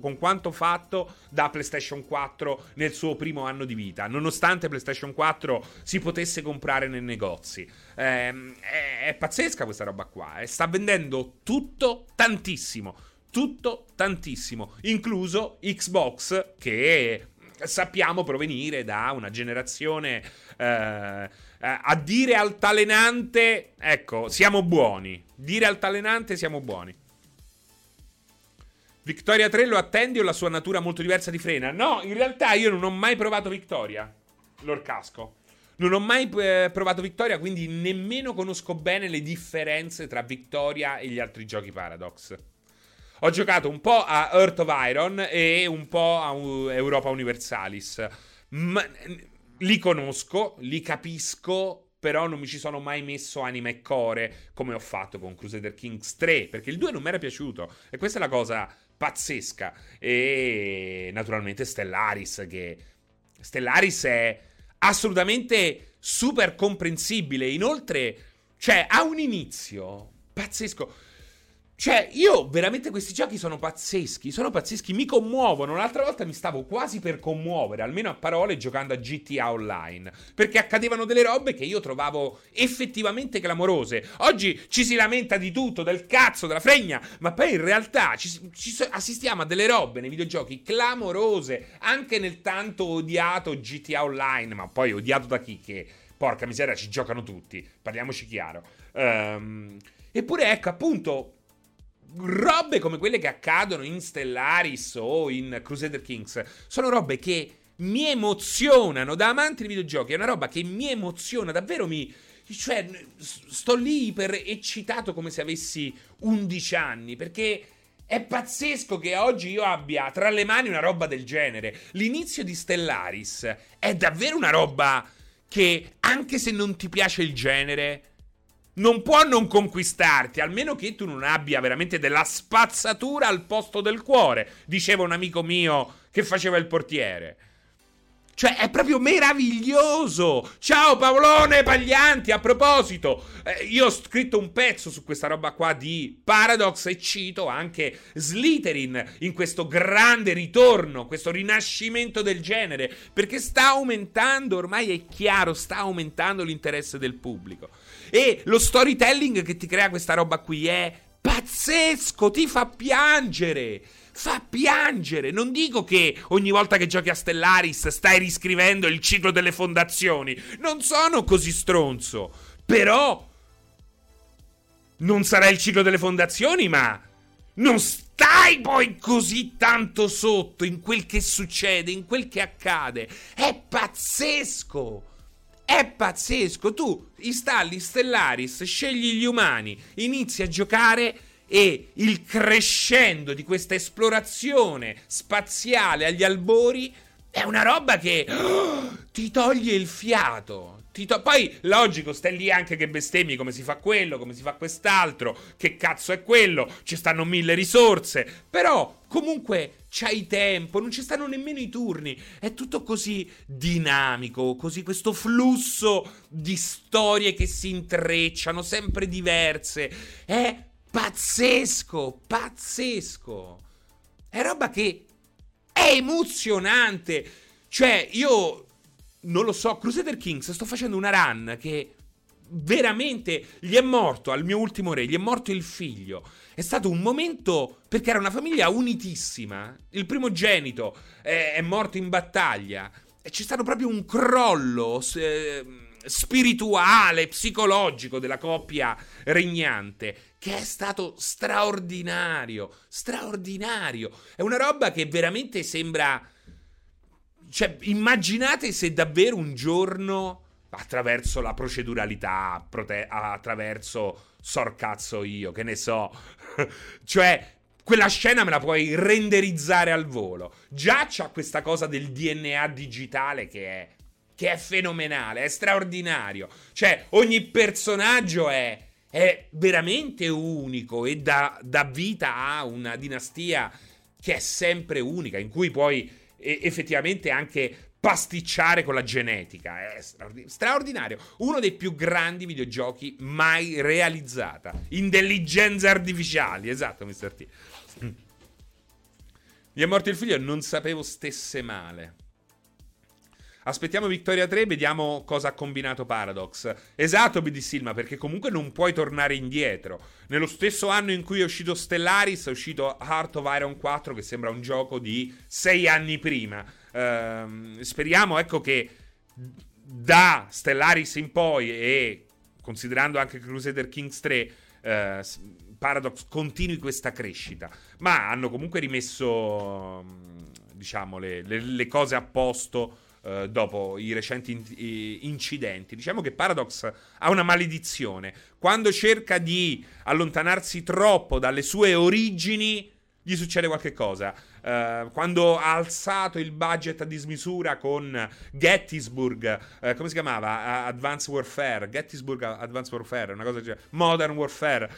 Speaker 1: con quanto fatto da PlayStation 4 nel suo primo anno di vita, nonostante PlayStation 4 si potesse comprare nei negozi. Eh, è, è, pazzesca questa roba qua, eh. sta vendendo tutto tantissimo, tutto tantissimo, incluso Xbox che sappiamo provenire da una generazione... Eh, eh, a dire altalenante, ecco, siamo buoni. Dire altalenante, siamo buoni. Victoria 3 lo attendi o la sua natura molto diversa di frena? No, in realtà io non ho mai provato Victoria. L'orcasco. Non ho mai eh, provato Victoria, quindi nemmeno conosco bene le differenze tra Victoria e gli altri giochi Paradox. Ho giocato un po' a Earth of Iron e un po' a Europa Universalis. Ma li conosco, li capisco, però non mi ci sono mai messo anima e core come ho fatto con Crusader Kings 3, perché il 2 non mi era piaciuto e questa è la cosa pazzesca. E naturalmente Stellaris che Stellaris è assolutamente super comprensibile, inoltre cioè ha un inizio pazzesco. Cioè, io veramente questi giochi sono pazzeschi, sono pazzeschi, mi commuovono. L'altra volta mi stavo quasi per commuovere, almeno a parole, giocando a GTA Online. Perché accadevano delle robe che io trovavo effettivamente clamorose. Oggi ci si lamenta di tutto, del cazzo, della fregna, ma poi in realtà ci, ci assistiamo a delle robe nei videogiochi clamorose, anche nel tanto odiato GTA Online, ma poi odiato da chi che, porca miseria, ci giocano tutti, parliamoci chiaro. Um, eppure, ecco, appunto robe come quelle che accadono in Stellaris o in Crusader Kings sono robe che mi emozionano da amante di videogiochi. È una roba che mi emoziona, davvero mi. Cioè, sto lì iper eccitato come se avessi 11 anni perché. È pazzesco che oggi io abbia tra le mani una roba del genere. L'inizio di Stellaris è davvero una roba che, anche se non ti piace il genere, non può non conquistarti, almeno che tu non abbia veramente della spazzatura al posto del cuore, diceva un amico mio che faceva il portiere. Cioè, è proprio meraviglioso! Ciao Paolone Paglianti, a proposito, eh, io ho scritto un pezzo su questa roba qua di Paradox e cito anche Slytherin in questo grande ritorno, questo rinascimento del genere, perché sta aumentando, ormai è chiaro, sta aumentando l'interesse del pubblico. E lo storytelling che ti crea questa roba qui è pazzesco, ti fa piangere fa piangere. Non dico che ogni volta che giochi a Stellaris stai riscrivendo il ciclo delle fondazioni. Non sono così stronzo. Però non sarà il ciclo delle fondazioni, ma non stai poi così tanto sotto in quel che succede, in quel che accade. È pazzesco. È pazzesco. Tu installi Stellaris, scegli gli umani, inizi a giocare e il crescendo di questa esplorazione spaziale agli albori è una roba che oh, ti toglie il fiato. To- Poi, logico, stai lì anche che bestemmi come si fa quello, come si fa quest'altro, che cazzo è quello, ci stanno mille risorse, però comunque c'hai tempo, non ci stanno nemmeno i turni, è tutto così dinamico, così questo flusso di storie che si intrecciano, sempre diverse, è pazzesco, pazzesco. È roba che è emozionante. Cioè, io non lo so, Crusader Kings sto facendo una run che veramente gli è morto al mio ultimo re, gli è morto il figlio. È stato un momento perché era una famiglia unitissima. Il primogenito è, è morto in battaglia e c'è stato proprio un crollo eh, spirituale, psicologico della coppia regnante che è stato straordinario, straordinario. È una roba che veramente sembra... Cioè, immaginate se davvero un giorno, attraverso la proceduralità, prote- attraverso sorcazzo io, che ne so, cioè quella scena me la puoi renderizzare al volo. Già c'ha questa cosa del DNA digitale che è, che è fenomenale, è straordinario. Cioè, ogni personaggio è è veramente unico e dà, dà vita a una dinastia che è sempre unica, in cui puoi e, effettivamente anche pasticciare con la genetica. È straordinario. Uno dei più grandi videogiochi mai realizzata. Intelligenze artificiali, esatto, Mr. T. Mi è morto il figlio, non sapevo stesse male. Aspettiamo Victoria 3 vediamo cosa ha combinato Paradox. Esatto, BD Silma, perché comunque non puoi tornare indietro. Nello stesso anno in cui è uscito Stellaris, è uscito Heart of Iron 4, che sembra un gioco di sei anni prima. Ehm, speriamo, ecco, che da Stellaris in poi e considerando anche Crusader Kings 3, eh, Paradox continui questa crescita. Ma hanno comunque rimesso, diciamo, le, le, le cose a posto eh, dopo i recenti in- incidenti. Diciamo che Paradox ha una maledizione. Quando cerca di allontanarsi troppo dalle sue origini, gli succede qualche cosa. Uh, quando ha alzato il budget a dismisura con Gettysburg, uh, come si chiamava? Uh, Advanced Warfare, Gettysburg Advanced Warfare, una cosa del genere, Modern Warfare,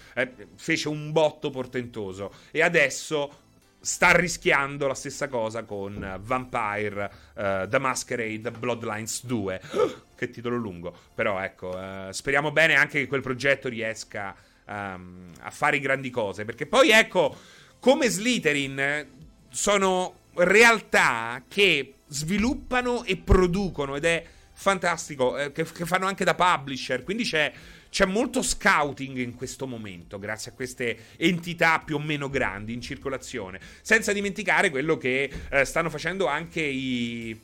Speaker 1: fece un botto portentoso. E adesso sta rischiando la stessa cosa con Vampire uh, The Masquerade Bloodlines 2. che titolo lungo. Però ecco, uh, speriamo bene anche che quel progetto riesca um, a fare grandi cose. Perché poi ecco, come Slytherin sono realtà che sviluppano e producono ed è fantastico, eh, che, che fanno anche da publisher. Quindi c'è c'è molto scouting in questo momento, grazie a queste entità più o meno grandi in circolazione. Senza dimenticare quello che eh, stanno facendo anche i,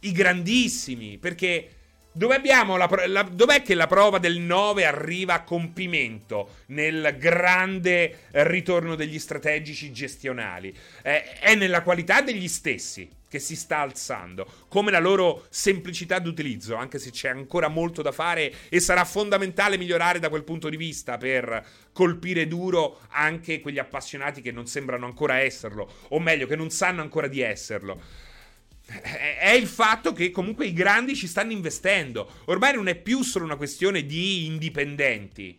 Speaker 1: i grandissimi, perché dove la, la, dov'è che la prova del 9 arriva a compimento nel grande ritorno degli strategici gestionali? Eh, è nella qualità degli stessi che si sta alzando, come la loro semplicità d'utilizzo, anche se c'è ancora molto da fare e sarà fondamentale migliorare da quel punto di vista per colpire duro anche quegli appassionati che non sembrano ancora esserlo, o meglio, che non sanno ancora di esserlo è il fatto che comunque i grandi ci stanno investendo. Ormai non è più solo una questione di indipendenti.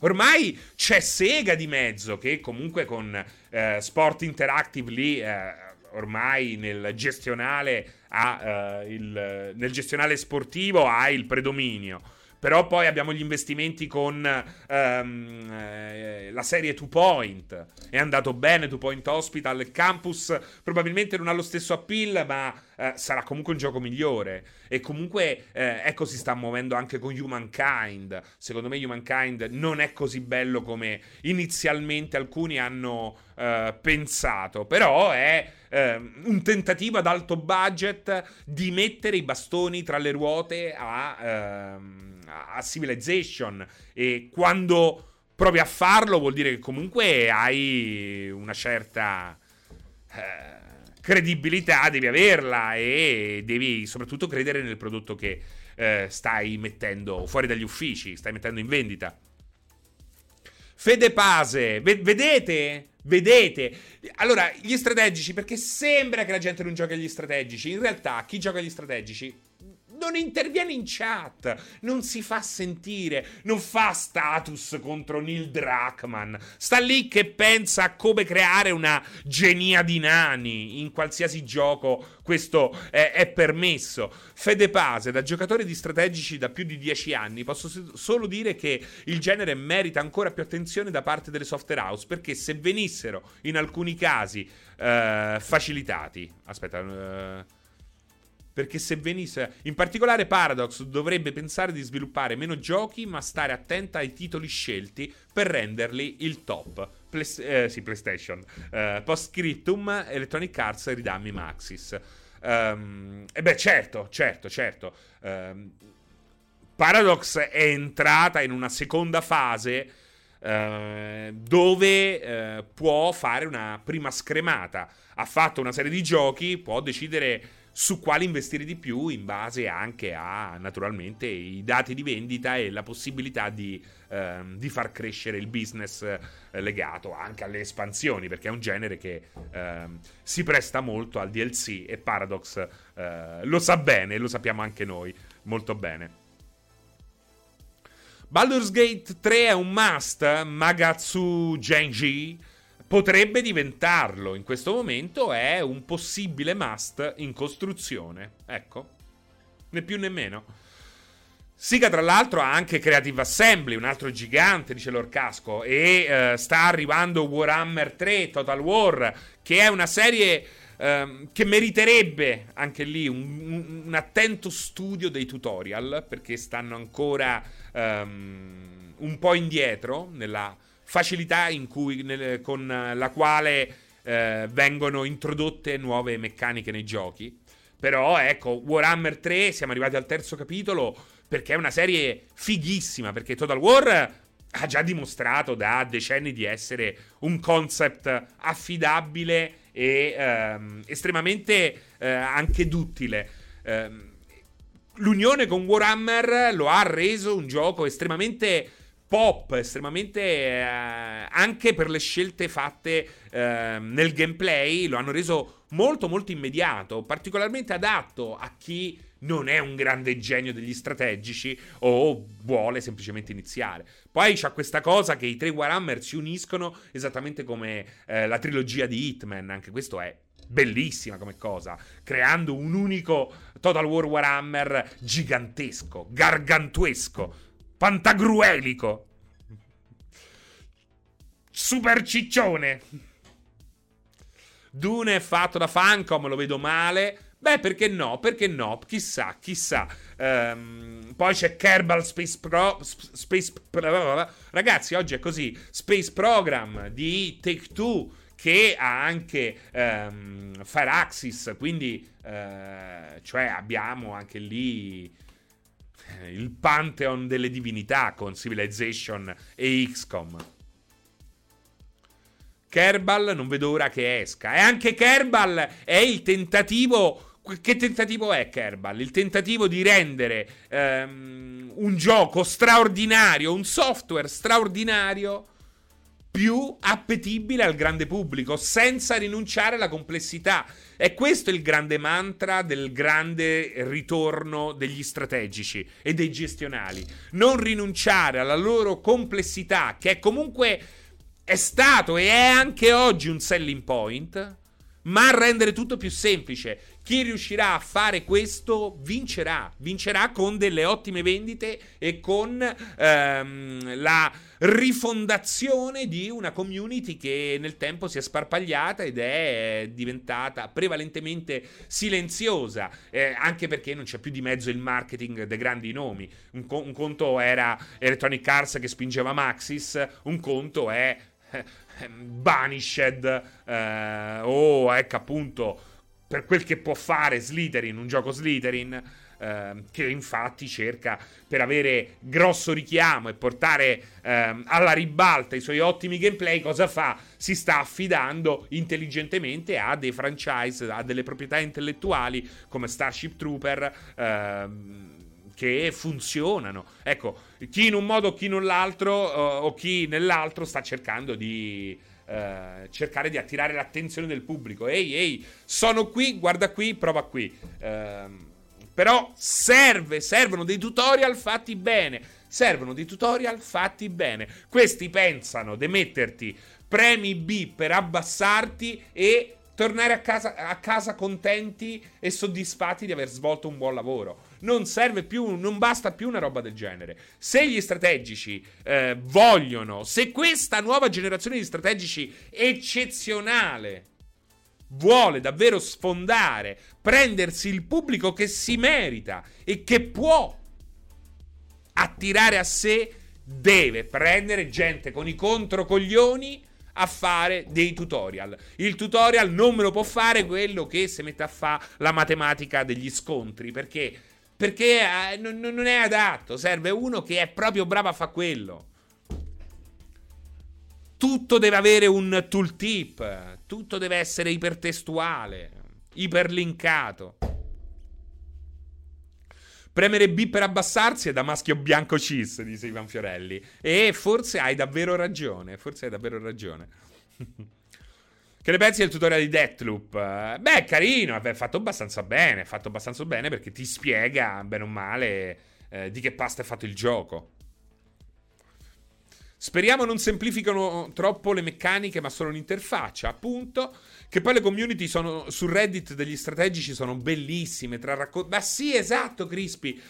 Speaker 1: Ormai c'è Sega di mezzo che comunque con eh, Sport Interactive lì eh, ormai nel gestionale, ha, uh, il, nel gestionale sportivo ha il predominio. Però poi abbiamo gli investimenti con um, eh, la serie Two Point. È andato bene Two Point Hospital. Il campus probabilmente non ha lo stesso appeal, ma eh, sarà comunque un gioco migliore. E comunque, eh, ecco, si sta muovendo anche con Humankind. Secondo me, Humankind non è così bello come inizialmente alcuni hanno eh, pensato. Però è ehm, un tentativo ad alto budget di mettere i bastoni tra le ruote a ehm, a Civilization e quando provi a farlo vuol dire che comunque hai una certa eh, credibilità, devi averla e devi soprattutto credere nel prodotto che eh, stai mettendo fuori dagli uffici, stai mettendo in vendita. Fede Pase, v- vedete? Vedete? Allora, gli strategici, perché sembra che la gente non giochi agli strategici. In realtà, chi gioca agli strategici non interviene in chat, non si fa sentire, non fa status contro Neil Druckmann. Sta lì che pensa a come creare una genia di nani. In qualsiasi gioco questo è, è permesso. Fede Pase, da giocatore di strategici da più di dieci anni, posso solo dire che il genere merita ancora più attenzione da parte delle software house, perché se venissero in alcuni casi uh, facilitati... Aspetta... Uh, perché se venisse. In particolare, Paradox dovrebbe pensare di sviluppare meno giochi, ma stare attenta ai titoli scelti per renderli il top. Play, eh, sì, PlayStation. Uh, Postscriptum, Electronic Arts, ridammi Maxis. Um, e beh, certo, certo, certo. Um, Paradox è entrata in una seconda fase. Uh, dove uh, può fare una prima scremata. Ha fatto una serie di giochi, può decidere su quali investire di più in base anche a naturalmente i dati di vendita e la possibilità di, ehm, di far crescere il business eh, legato anche alle espansioni perché è un genere che ehm, si presta molto al DLC e Paradox eh, lo sa bene, lo sappiamo anche noi molto bene. Baldur's Gate 3 è un must, Magatsu Genji potrebbe diventarlo. In questo momento è un possibile must in costruzione. Ecco, né più né meno. Siga, tra l'altro, ha anche Creative Assembly, un altro gigante, dice Lorcasco, e uh, sta arrivando Warhammer 3, Total War, che è una serie uh, che meriterebbe anche lì un, un, attento studio dei tutorial, perché stanno ancora um, un po' indietro nella facilità cui, nel, con la quale eh, vengono introdotte nuove meccaniche nei giochi. Però ecco, Warhammer 3, siamo arrivati al terzo capitolo perché è una serie fighissima, perché Total War ha già dimostrato da decenni di essere un concept affidabile e ehm, estremamente eh, anche duttile. Eh, l'unione con Warhammer lo ha reso un gioco estremamente pop, estremamente eh, anche per le scelte fatte eh, nel gameplay, lo hanno reso molto molto immediato, particolarmente adatto a chi non è un grande genio degli strategici o vuole semplicemente iniziare. Poi c'è questa cosa che i tre Warhammer si uniscono esattamente come eh, la trilogia di Hitman, anche questo è bellissima come cosa, creando un unico Total War Warhammer gigantesco, gargantuesco Pantagruelico. Super ciccione. Dune è fatto da Fancom, lo vedo male. Beh, perché no? Perché no? Chissà, chissà. Um, poi c'è Kerbal Space Pro. Space Pro. Ragazzi, oggi è così. Space Program di Take Two che ha anche um, Firaxis. Quindi, uh, cioè, abbiamo anche lì il pantheon delle divinità con Civilization e XCOM. Kerbal non vedo ora che esca. E anche Kerbal è il tentativo. Che tentativo è Kerbal? Il tentativo di rendere um, un gioco straordinario, un software straordinario più appetibile al grande pubblico, senza rinunciare alla complessità. E questo è il grande mantra del grande ritorno degli strategici e dei gestionali. Non rinunciare alla loro complessità, che è comunque è stato e è anche oggi un selling point, ma a rendere tutto più semplice. Chi riuscirà a fare questo vincerà, vincerà con delle ottime vendite e con ehm, la rifondazione di una community che nel tempo si è sparpagliata ed è diventata prevalentemente silenziosa, eh, anche perché non c'è più di mezzo il marketing dei grandi nomi. Un, co- un conto era Electronic Arts che spingeva Maxis, un conto è eh, Banished eh, o ecco appunto per quel che può fare Slytherin, un gioco Slytherin eh, che infatti cerca per avere grosso richiamo e portare eh, alla ribalta i suoi ottimi gameplay, cosa fa? Si sta affidando intelligentemente a dei franchise, a delle proprietà intellettuali come Starship Trooper. Eh, che funzionano. Ecco, chi in un modo, chi nell'altro, uh, o chi nell'altro sta cercando di uh, cercare di attirare l'attenzione del pubblico. Ehi, ehi, sono qui, guarda qui, prova qui. Uh, però serve, servono dei tutorial fatti bene. Servono dei tutorial fatti bene. Questi pensano di metterti premi B per abbassarti e tornare a casa, a casa contenti e soddisfatti di aver svolto un buon lavoro. Non serve più, non basta più una roba del genere. Se gli strategici eh, vogliono, se questa nuova generazione di strategici eccezionale vuole davvero sfondare, prendersi il pubblico che si merita e che può attirare a sé, deve prendere gente con i controcoglioni a fare dei tutorial. Il tutorial non me lo può fare quello che si mette a fare la matematica degli scontri, perché, perché eh, non, non è adatto, serve uno che è proprio bravo a fare quello. Tutto deve avere un tooltip, tutto deve essere ipertestuale, iperlinkato. Premere B per abbassarsi è da maschio bianco cis, dice Ivan Fiorelli. E forse hai davvero ragione, forse hai davvero ragione. che ne pensi del tutorial di Deathloop? Beh, carino, è fatto abbastanza bene, fatto abbastanza bene perché ti spiega, bene o male, eh, di che pasta è fatto il gioco. Speriamo non semplificano troppo le meccaniche, ma solo l'interfaccia, appunto. Che poi le community sono, su Reddit degli strategici sono bellissime. Tra racconti. Ma sì, esatto, Crispy.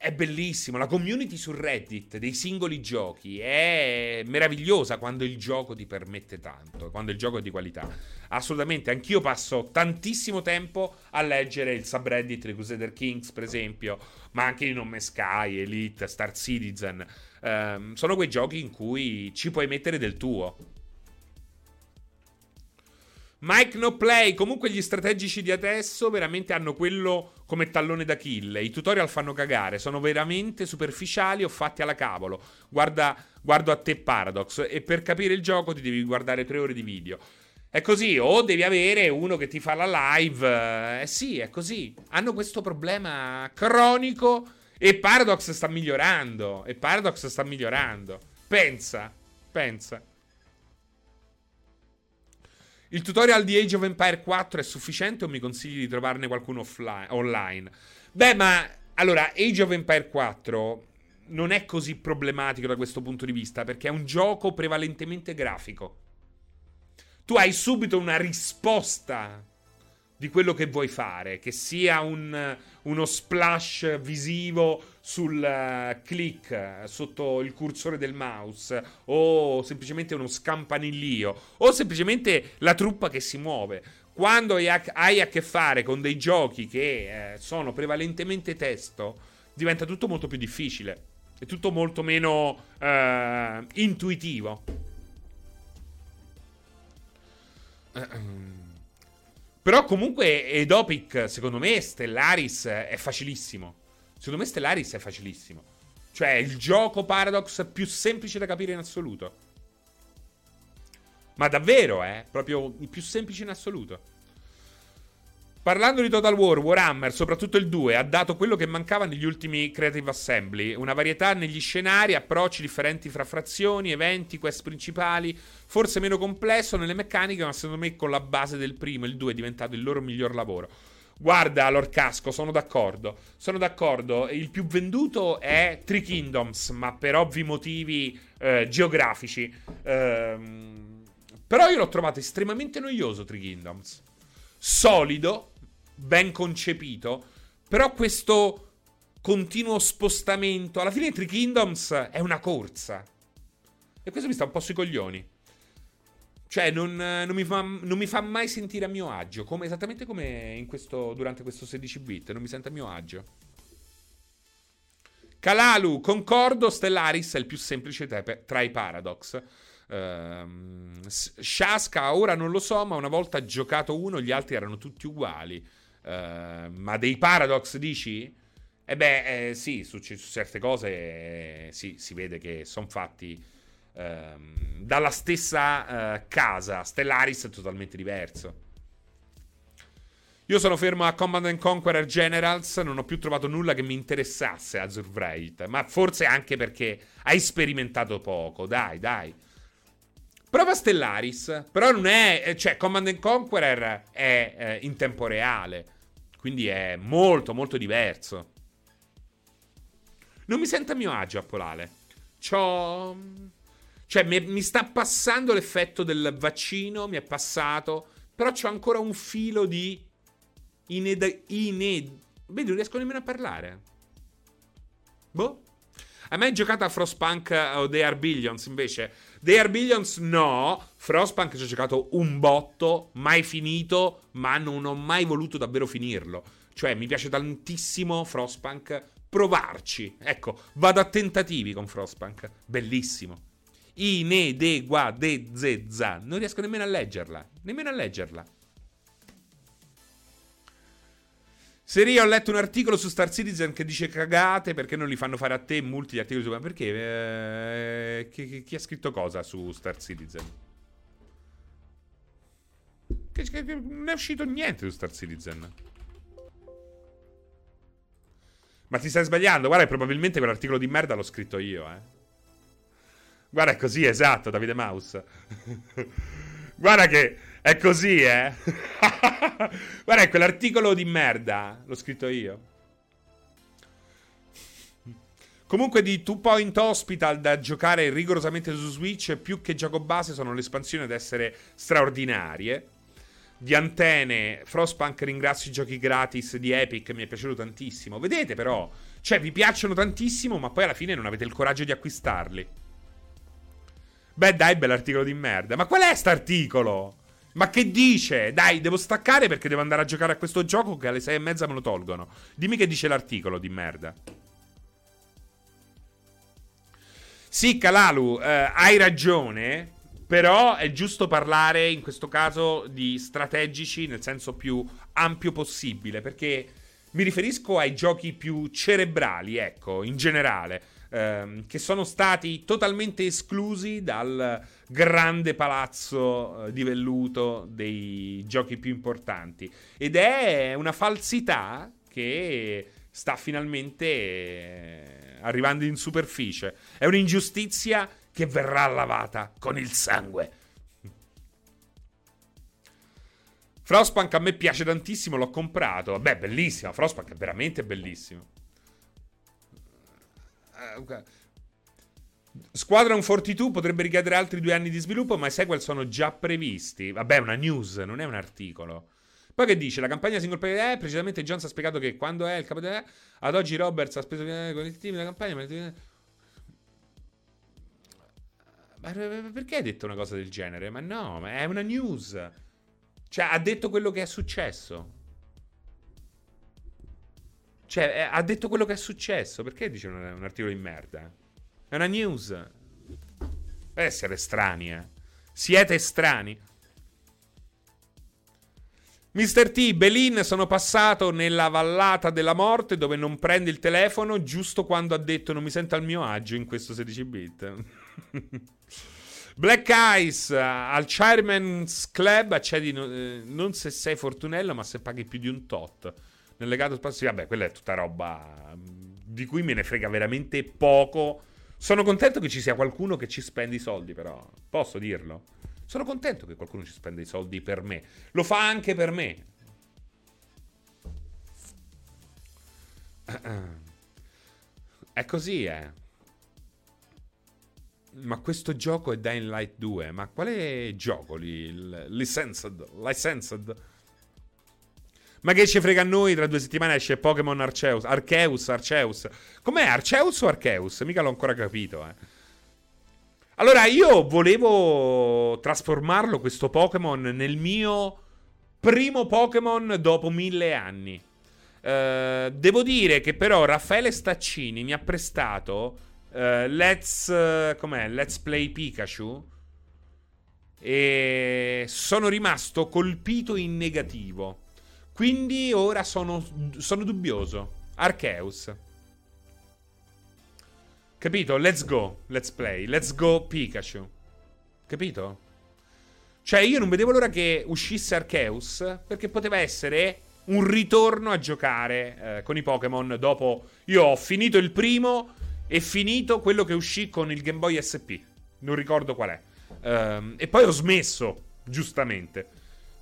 Speaker 1: È bellissimo. La community su Reddit dei singoli giochi è meravigliosa quando il gioco ti permette tanto, quando il gioco è di qualità. Assolutamente, anch'io passo tantissimo tempo a leggere il subreddit di Crusader Kings, per esempio, ma anche di Nome Sky, Elite, Star Citizen Um, sono quei giochi in cui ci puoi mettere del tuo. Mike No Play, comunque gli strategici di adesso veramente hanno quello come tallone d'Achille. I tutorial fanno cagare, sono veramente superficiali o fatti alla cavolo. Guarda, guardo a te Paradox e per capire il gioco ti devi guardare tre ore di video. È così, o devi avere uno che ti fa la live. Eh sì, è così. Hanno questo problema cronico e Paradox sta migliorando. E Paradox sta migliorando. Pensa, pensa. Il tutorial di Age of Empire 4 è sufficiente o mi consigli di trovarne qualcuno offline, online? Beh, ma allora, Age of Empire 4 non è così problematico da questo punto di vista perché è un gioco prevalentemente grafico. Tu hai subito una risposta di quello che vuoi fare, che sia un, uno splash visivo sul uh, click sotto il cursore del mouse o semplicemente uno scampanillio o semplicemente la truppa che si muove. Quando hai a, che fare con dei giochi che eh, sono prevalentemente testo, diventa tutto molto più difficile. È tutto molto meno uh, intuitivo. Però comunque Edopic, secondo me, Stellaris è facilissimo. Secondo me Stellaris è facilissimo. Cioè, il gioco Paradox più semplice da capire in assoluto. Ma davvero, eh? Proprio il più semplice in assoluto. Parlando di Total War, Warhammer, soprattutto il 2, ha dato quello che mancava negli ultimi Creative Assembly, una varietà negli scenari, approcci differenti fra frazioni, eventi, quest principali, forse meno complesso nelle meccaniche, ma secondo me con la base del primo, il 2 è diventato il loro miglior lavoro. Guarda, Lord Casco, sono d'accordo. Sono d'accordo. Il più venduto è Three Kingdoms, ma per ovvi motivi eh, geografici. Ehm Però io l'ho trovato estremamente noioso Three Kingdoms. Solido, ben concepito, però questo continuo spostamento. Alla fine Three Kingdoms è una corsa. E questo mi sta un po' sui coglioni. Cioè, non, non, mi fa, non, mi fa, mai sentire a mio agio. Come, esattamente come questo, durante questo 16 bit. Non mi sento a mio agio. Kalalu, concordo. Stellaris è il più semplice tra i Paradox. Uh, Shaska, ora non lo so, ma una volta giocato uno, gli altri erano tutti uguali. Uh, ma dei Paradox dici? E eh beh, eh, sì, su, su, certe cose eh, sì, si vede che sono fatti ehm, dalla stessa eh, casa. Stellaris è totalmente diverso. Io sono fermo a Command Conqueror Generals, non ho più trovato nulla che mi interessasse a Zurvreit, ma forse anche perché hai sperimentato poco, dai, dai. Prova Stellaris, però non è, eh, cioè Command Conqueror è eh, in tempo reale, quindi è molto molto diverso. Non mi sento a mio agio a Polale. C'ho cioè, mi, mi, sta passando l'effetto del vaccino, mi è passato, però c'ho ancora un filo di ined... ined... Vedi, non riesco nemmeno a parlare. Boh. Hai mai giocato a Frostpunk o The Are Billions invece? The Are Billions no, Frostpunk ci ho giocato un botto, mai finito, ma non ho mai voluto davvero finirlo. Cioè, mi piace tantissimo Frostpunk, provarci. Ecco, vado a tentativi con Frostpunk. Bellissimo. I, ne, de, gua, de, ze, za. Non riesco nemmeno a leggerla. Nemmeno a leggerla. Seria, ho letto un articolo su Star Citizen che dice cagate perché non li fanno fare a te multi di articoli su... Ma perché? Eh, chi, chi, ha scritto cosa su Star Citizen? Che, che, non è uscito niente su Star Citizen. Ma ti stai sbagliando? Guarda, probabilmente quell'articolo di merda l'ho scritto io, eh. Guarda, è così, esatto, Davide Maus. Guarda che è così, eh. Guarda, quell'articolo di merda. L'ho scritto io. Comunque di Two Point Hospital da giocare rigorosamente su Switch, più che gioco base, sono le espansioni ad essere straordinarie. Di Antene, Frostpunk ringrazio i giochi gratis di Epic, mi è piaciuto tantissimo. Vedete però, cioè vi piacciono tantissimo, ma poi alla fine non avete il coraggio di acquistarli. Beh, dai, bell'articolo di merda. Ma qual è st'articolo? Ma che dice? Dai, devo staccare perché devo andare a giocare a questo gioco che alle sei e mezza me lo tolgono. Dimmi che dice l'articolo di merda. Sì, Kalalu, eh, hai ragione. Però è giusto parlare in questo caso di strategici nel senso più ampio possibile. Perché mi riferisco ai giochi più cerebrali, ecco, in generale ehm, che sono stati totalmente esclusi dal grande palazzo eh, di velluto dei giochi più importanti. Ed è una falsità che sta finalmente eh, arrivando in superficie. È un'ingiustizia che verrà lavata con il sangue. Frostpunk a me piace tantissimo, l'ho comprato. Vabbè, bellissimo. Frostpunk è veramente bellissimo. Uh, Squadron 42 potrebbe richiedere altri due anni di sviluppo, ma i sequel sono già previsti. Vabbè, è una news, non è un articolo. Poi che dice? La campagna single player è precisamente Jones ha spiegato che quando è il capo di... Ad oggi Roberts ha speso con il team la campagna... Ma perché hai detto una cosa del genere? Ma no, ma è una news. Cioè, ha detto quello che è successo. Cioè, eh, ha detto quello che è successo. Perché dice un, un articolo di merda? È una news. Per essere strani, eh. Siete strani. Mr. T, Belin sono passato nella vallata della morte dove non prende il telefono giusto quando ha detto non mi sento al mio agio in questo 16 bit. Black Eyes al Chairman's Club accedi eh, non se sei fortunello ma se paghi più di un tot nel legato spazio, vabbè, quella è tutta roba mm, di cui me ne frega veramente poco. Sono contento che ci sia qualcuno che ci spende i soldi, però. Posso dirlo? Sono contento che qualcuno ci spenda i soldi per me. Lo fa anche per me. È così, eh. Ma questo gioco è Dying Light 2. Ma quale gioco lì? Licensed? Licensed? Ma che ci frega a noi? Tra due settimane esce Pokémon Arceus. Arceus, Arceus. Com'è Arceus o Arceus? Mica l'ho ancora capito, eh. Allora, io volevo trasformarlo, questo Pokémon, nel mio primo Pokémon dopo mille anni. Uh, devo dire che però Raffaele Staccini mi ha prestato uh, Let's, com'è? Let's Play Pikachu e sono rimasto colpito in negativo. Quindi ora sono, sono dubbioso. Arceus. Capito? Let's go. Let's play. Let's go Pikachu. Capito? Cioè, io non vedevo l'ora che uscisse Arceus. Perché poteva essere un ritorno a giocare eh, con i Pokémon. Dopo, io ho finito il primo e finito quello che uscì con il Game Boy SP. Non ricordo qual è. Um, e poi ho smesso, giustamente.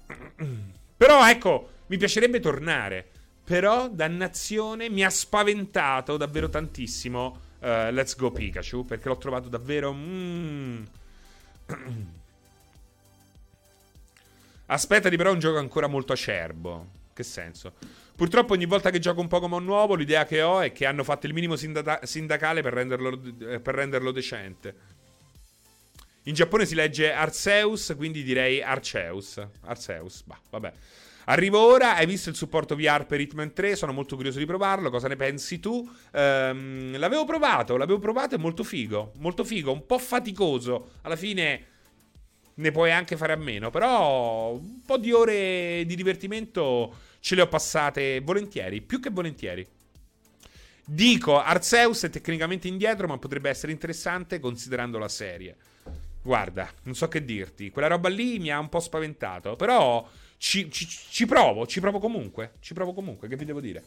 Speaker 1: Però ecco, mi piacerebbe tornare. Però, dannazione, mi ha spaventato davvero tantissimo uh, Let's Go Pikachu. Perché l'ho trovato davvero. Mm. Aspettati, però, un gioco ancora molto acerbo. Che senso? Purtroppo ogni volta che gioco un Pokémon nuovo l'idea che ho è che hanno fatto il minimo sindaca- sindacale per renderlo, eh, per renderlo, decente. In Giappone si legge Arceus, quindi direi Arceus. Arceus, bah, vabbè. Arrivo ora, hai visto il supporto VR per Hitman 3? Sono molto curioso di provarlo. Cosa ne pensi tu? Ehm, l'avevo provato, l'avevo provato, è molto figo. Molto figo, un po' faticoso. Alla fine ne puoi anche fare a meno. Però un po' di ore di divertimento ce le ho passate volentieri, più che volentieri. Dico, Arceus è tecnicamente indietro, ma potrebbe essere interessante considerando la serie. Guarda, non so che dirti. Quella roba lì mi ha un po' spaventato. Però ci, ci, ci, provo, ci provo comunque. Ci provo comunque, che vi devo dire?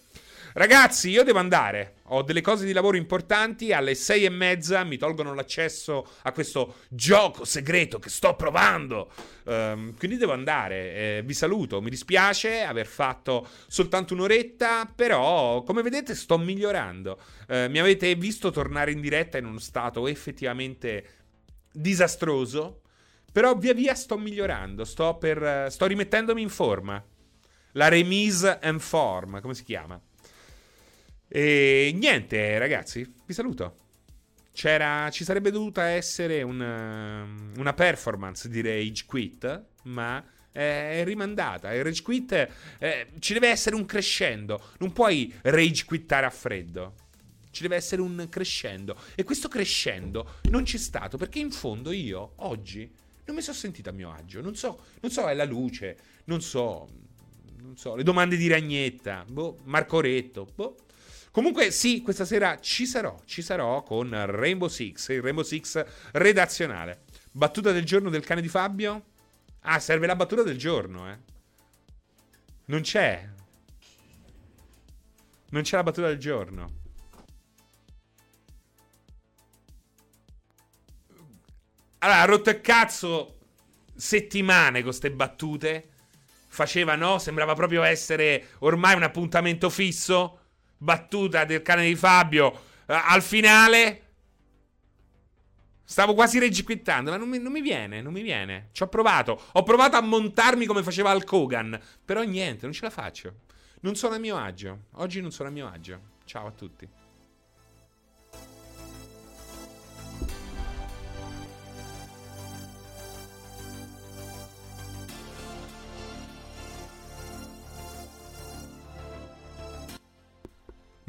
Speaker 1: Ragazzi, io devo andare. Ho delle cose di lavoro importanti. Alle sei e mezza mi tolgono l'accesso a questo gioco segreto che sto provando. Um, quindi devo andare. Eh, vi saluto. Mi dispiace aver fatto soltanto un'oretta. Però, come vedete, sto migliorando. Uh, mi avete visto tornare in diretta in uno stato effettivamente disastroso. Però via via sto migliorando, sto, per, sto rimettendomi in forma. La remise en forme, come si chiama? E niente, ragazzi, vi saluto. C'era, ci sarebbe dovuta essere una, una performance di Rage Quit, ma è rimandata. Il Rage Quit eh, ci deve essere un crescendo. Non puoi Rage Quittare a freddo. Ci deve essere un crescendo. E questo crescendo non c'è stato perché in fondo io oggi non mi sono sentito a mio agio. Non so, non so, è la luce, non so, non so, le domande di Ragnetta, boh, Marco Retto, boh. Comunque, sì, questa sera ci sarò, ci sarò con Rainbow Six, il Rainbow Six redazionale. Battuta del giorno del cane di Fabio? Ah, serve la battuta del giorno, eh. Non c'è. Non c'è la battuta del giorno. Allora, rotto il cazzo settimane con queste battute. Faceva, no? Sembrava proprio essere ormai un appuntamento fisso. Battuta del cane di Fabio uh, al finale. Stavo quasi regiquittando, ma non mi, non mi, viene, non mi viene. Ci ho provato. Ho provato a montarmi come faceva Al Kogan. Però niente, non ce la faccio. Non sono a mio agio. Oggi non sono a mio agio. Ciao a tutti.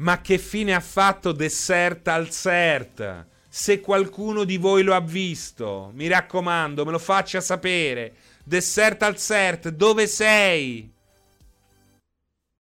Speaker 1: Ma che fine ha fatto Dessert al Cert? Se qualcuno di voi lo ha visto, mi raccomando, me lo faccia sapere. Dessert al Cert, dove sei?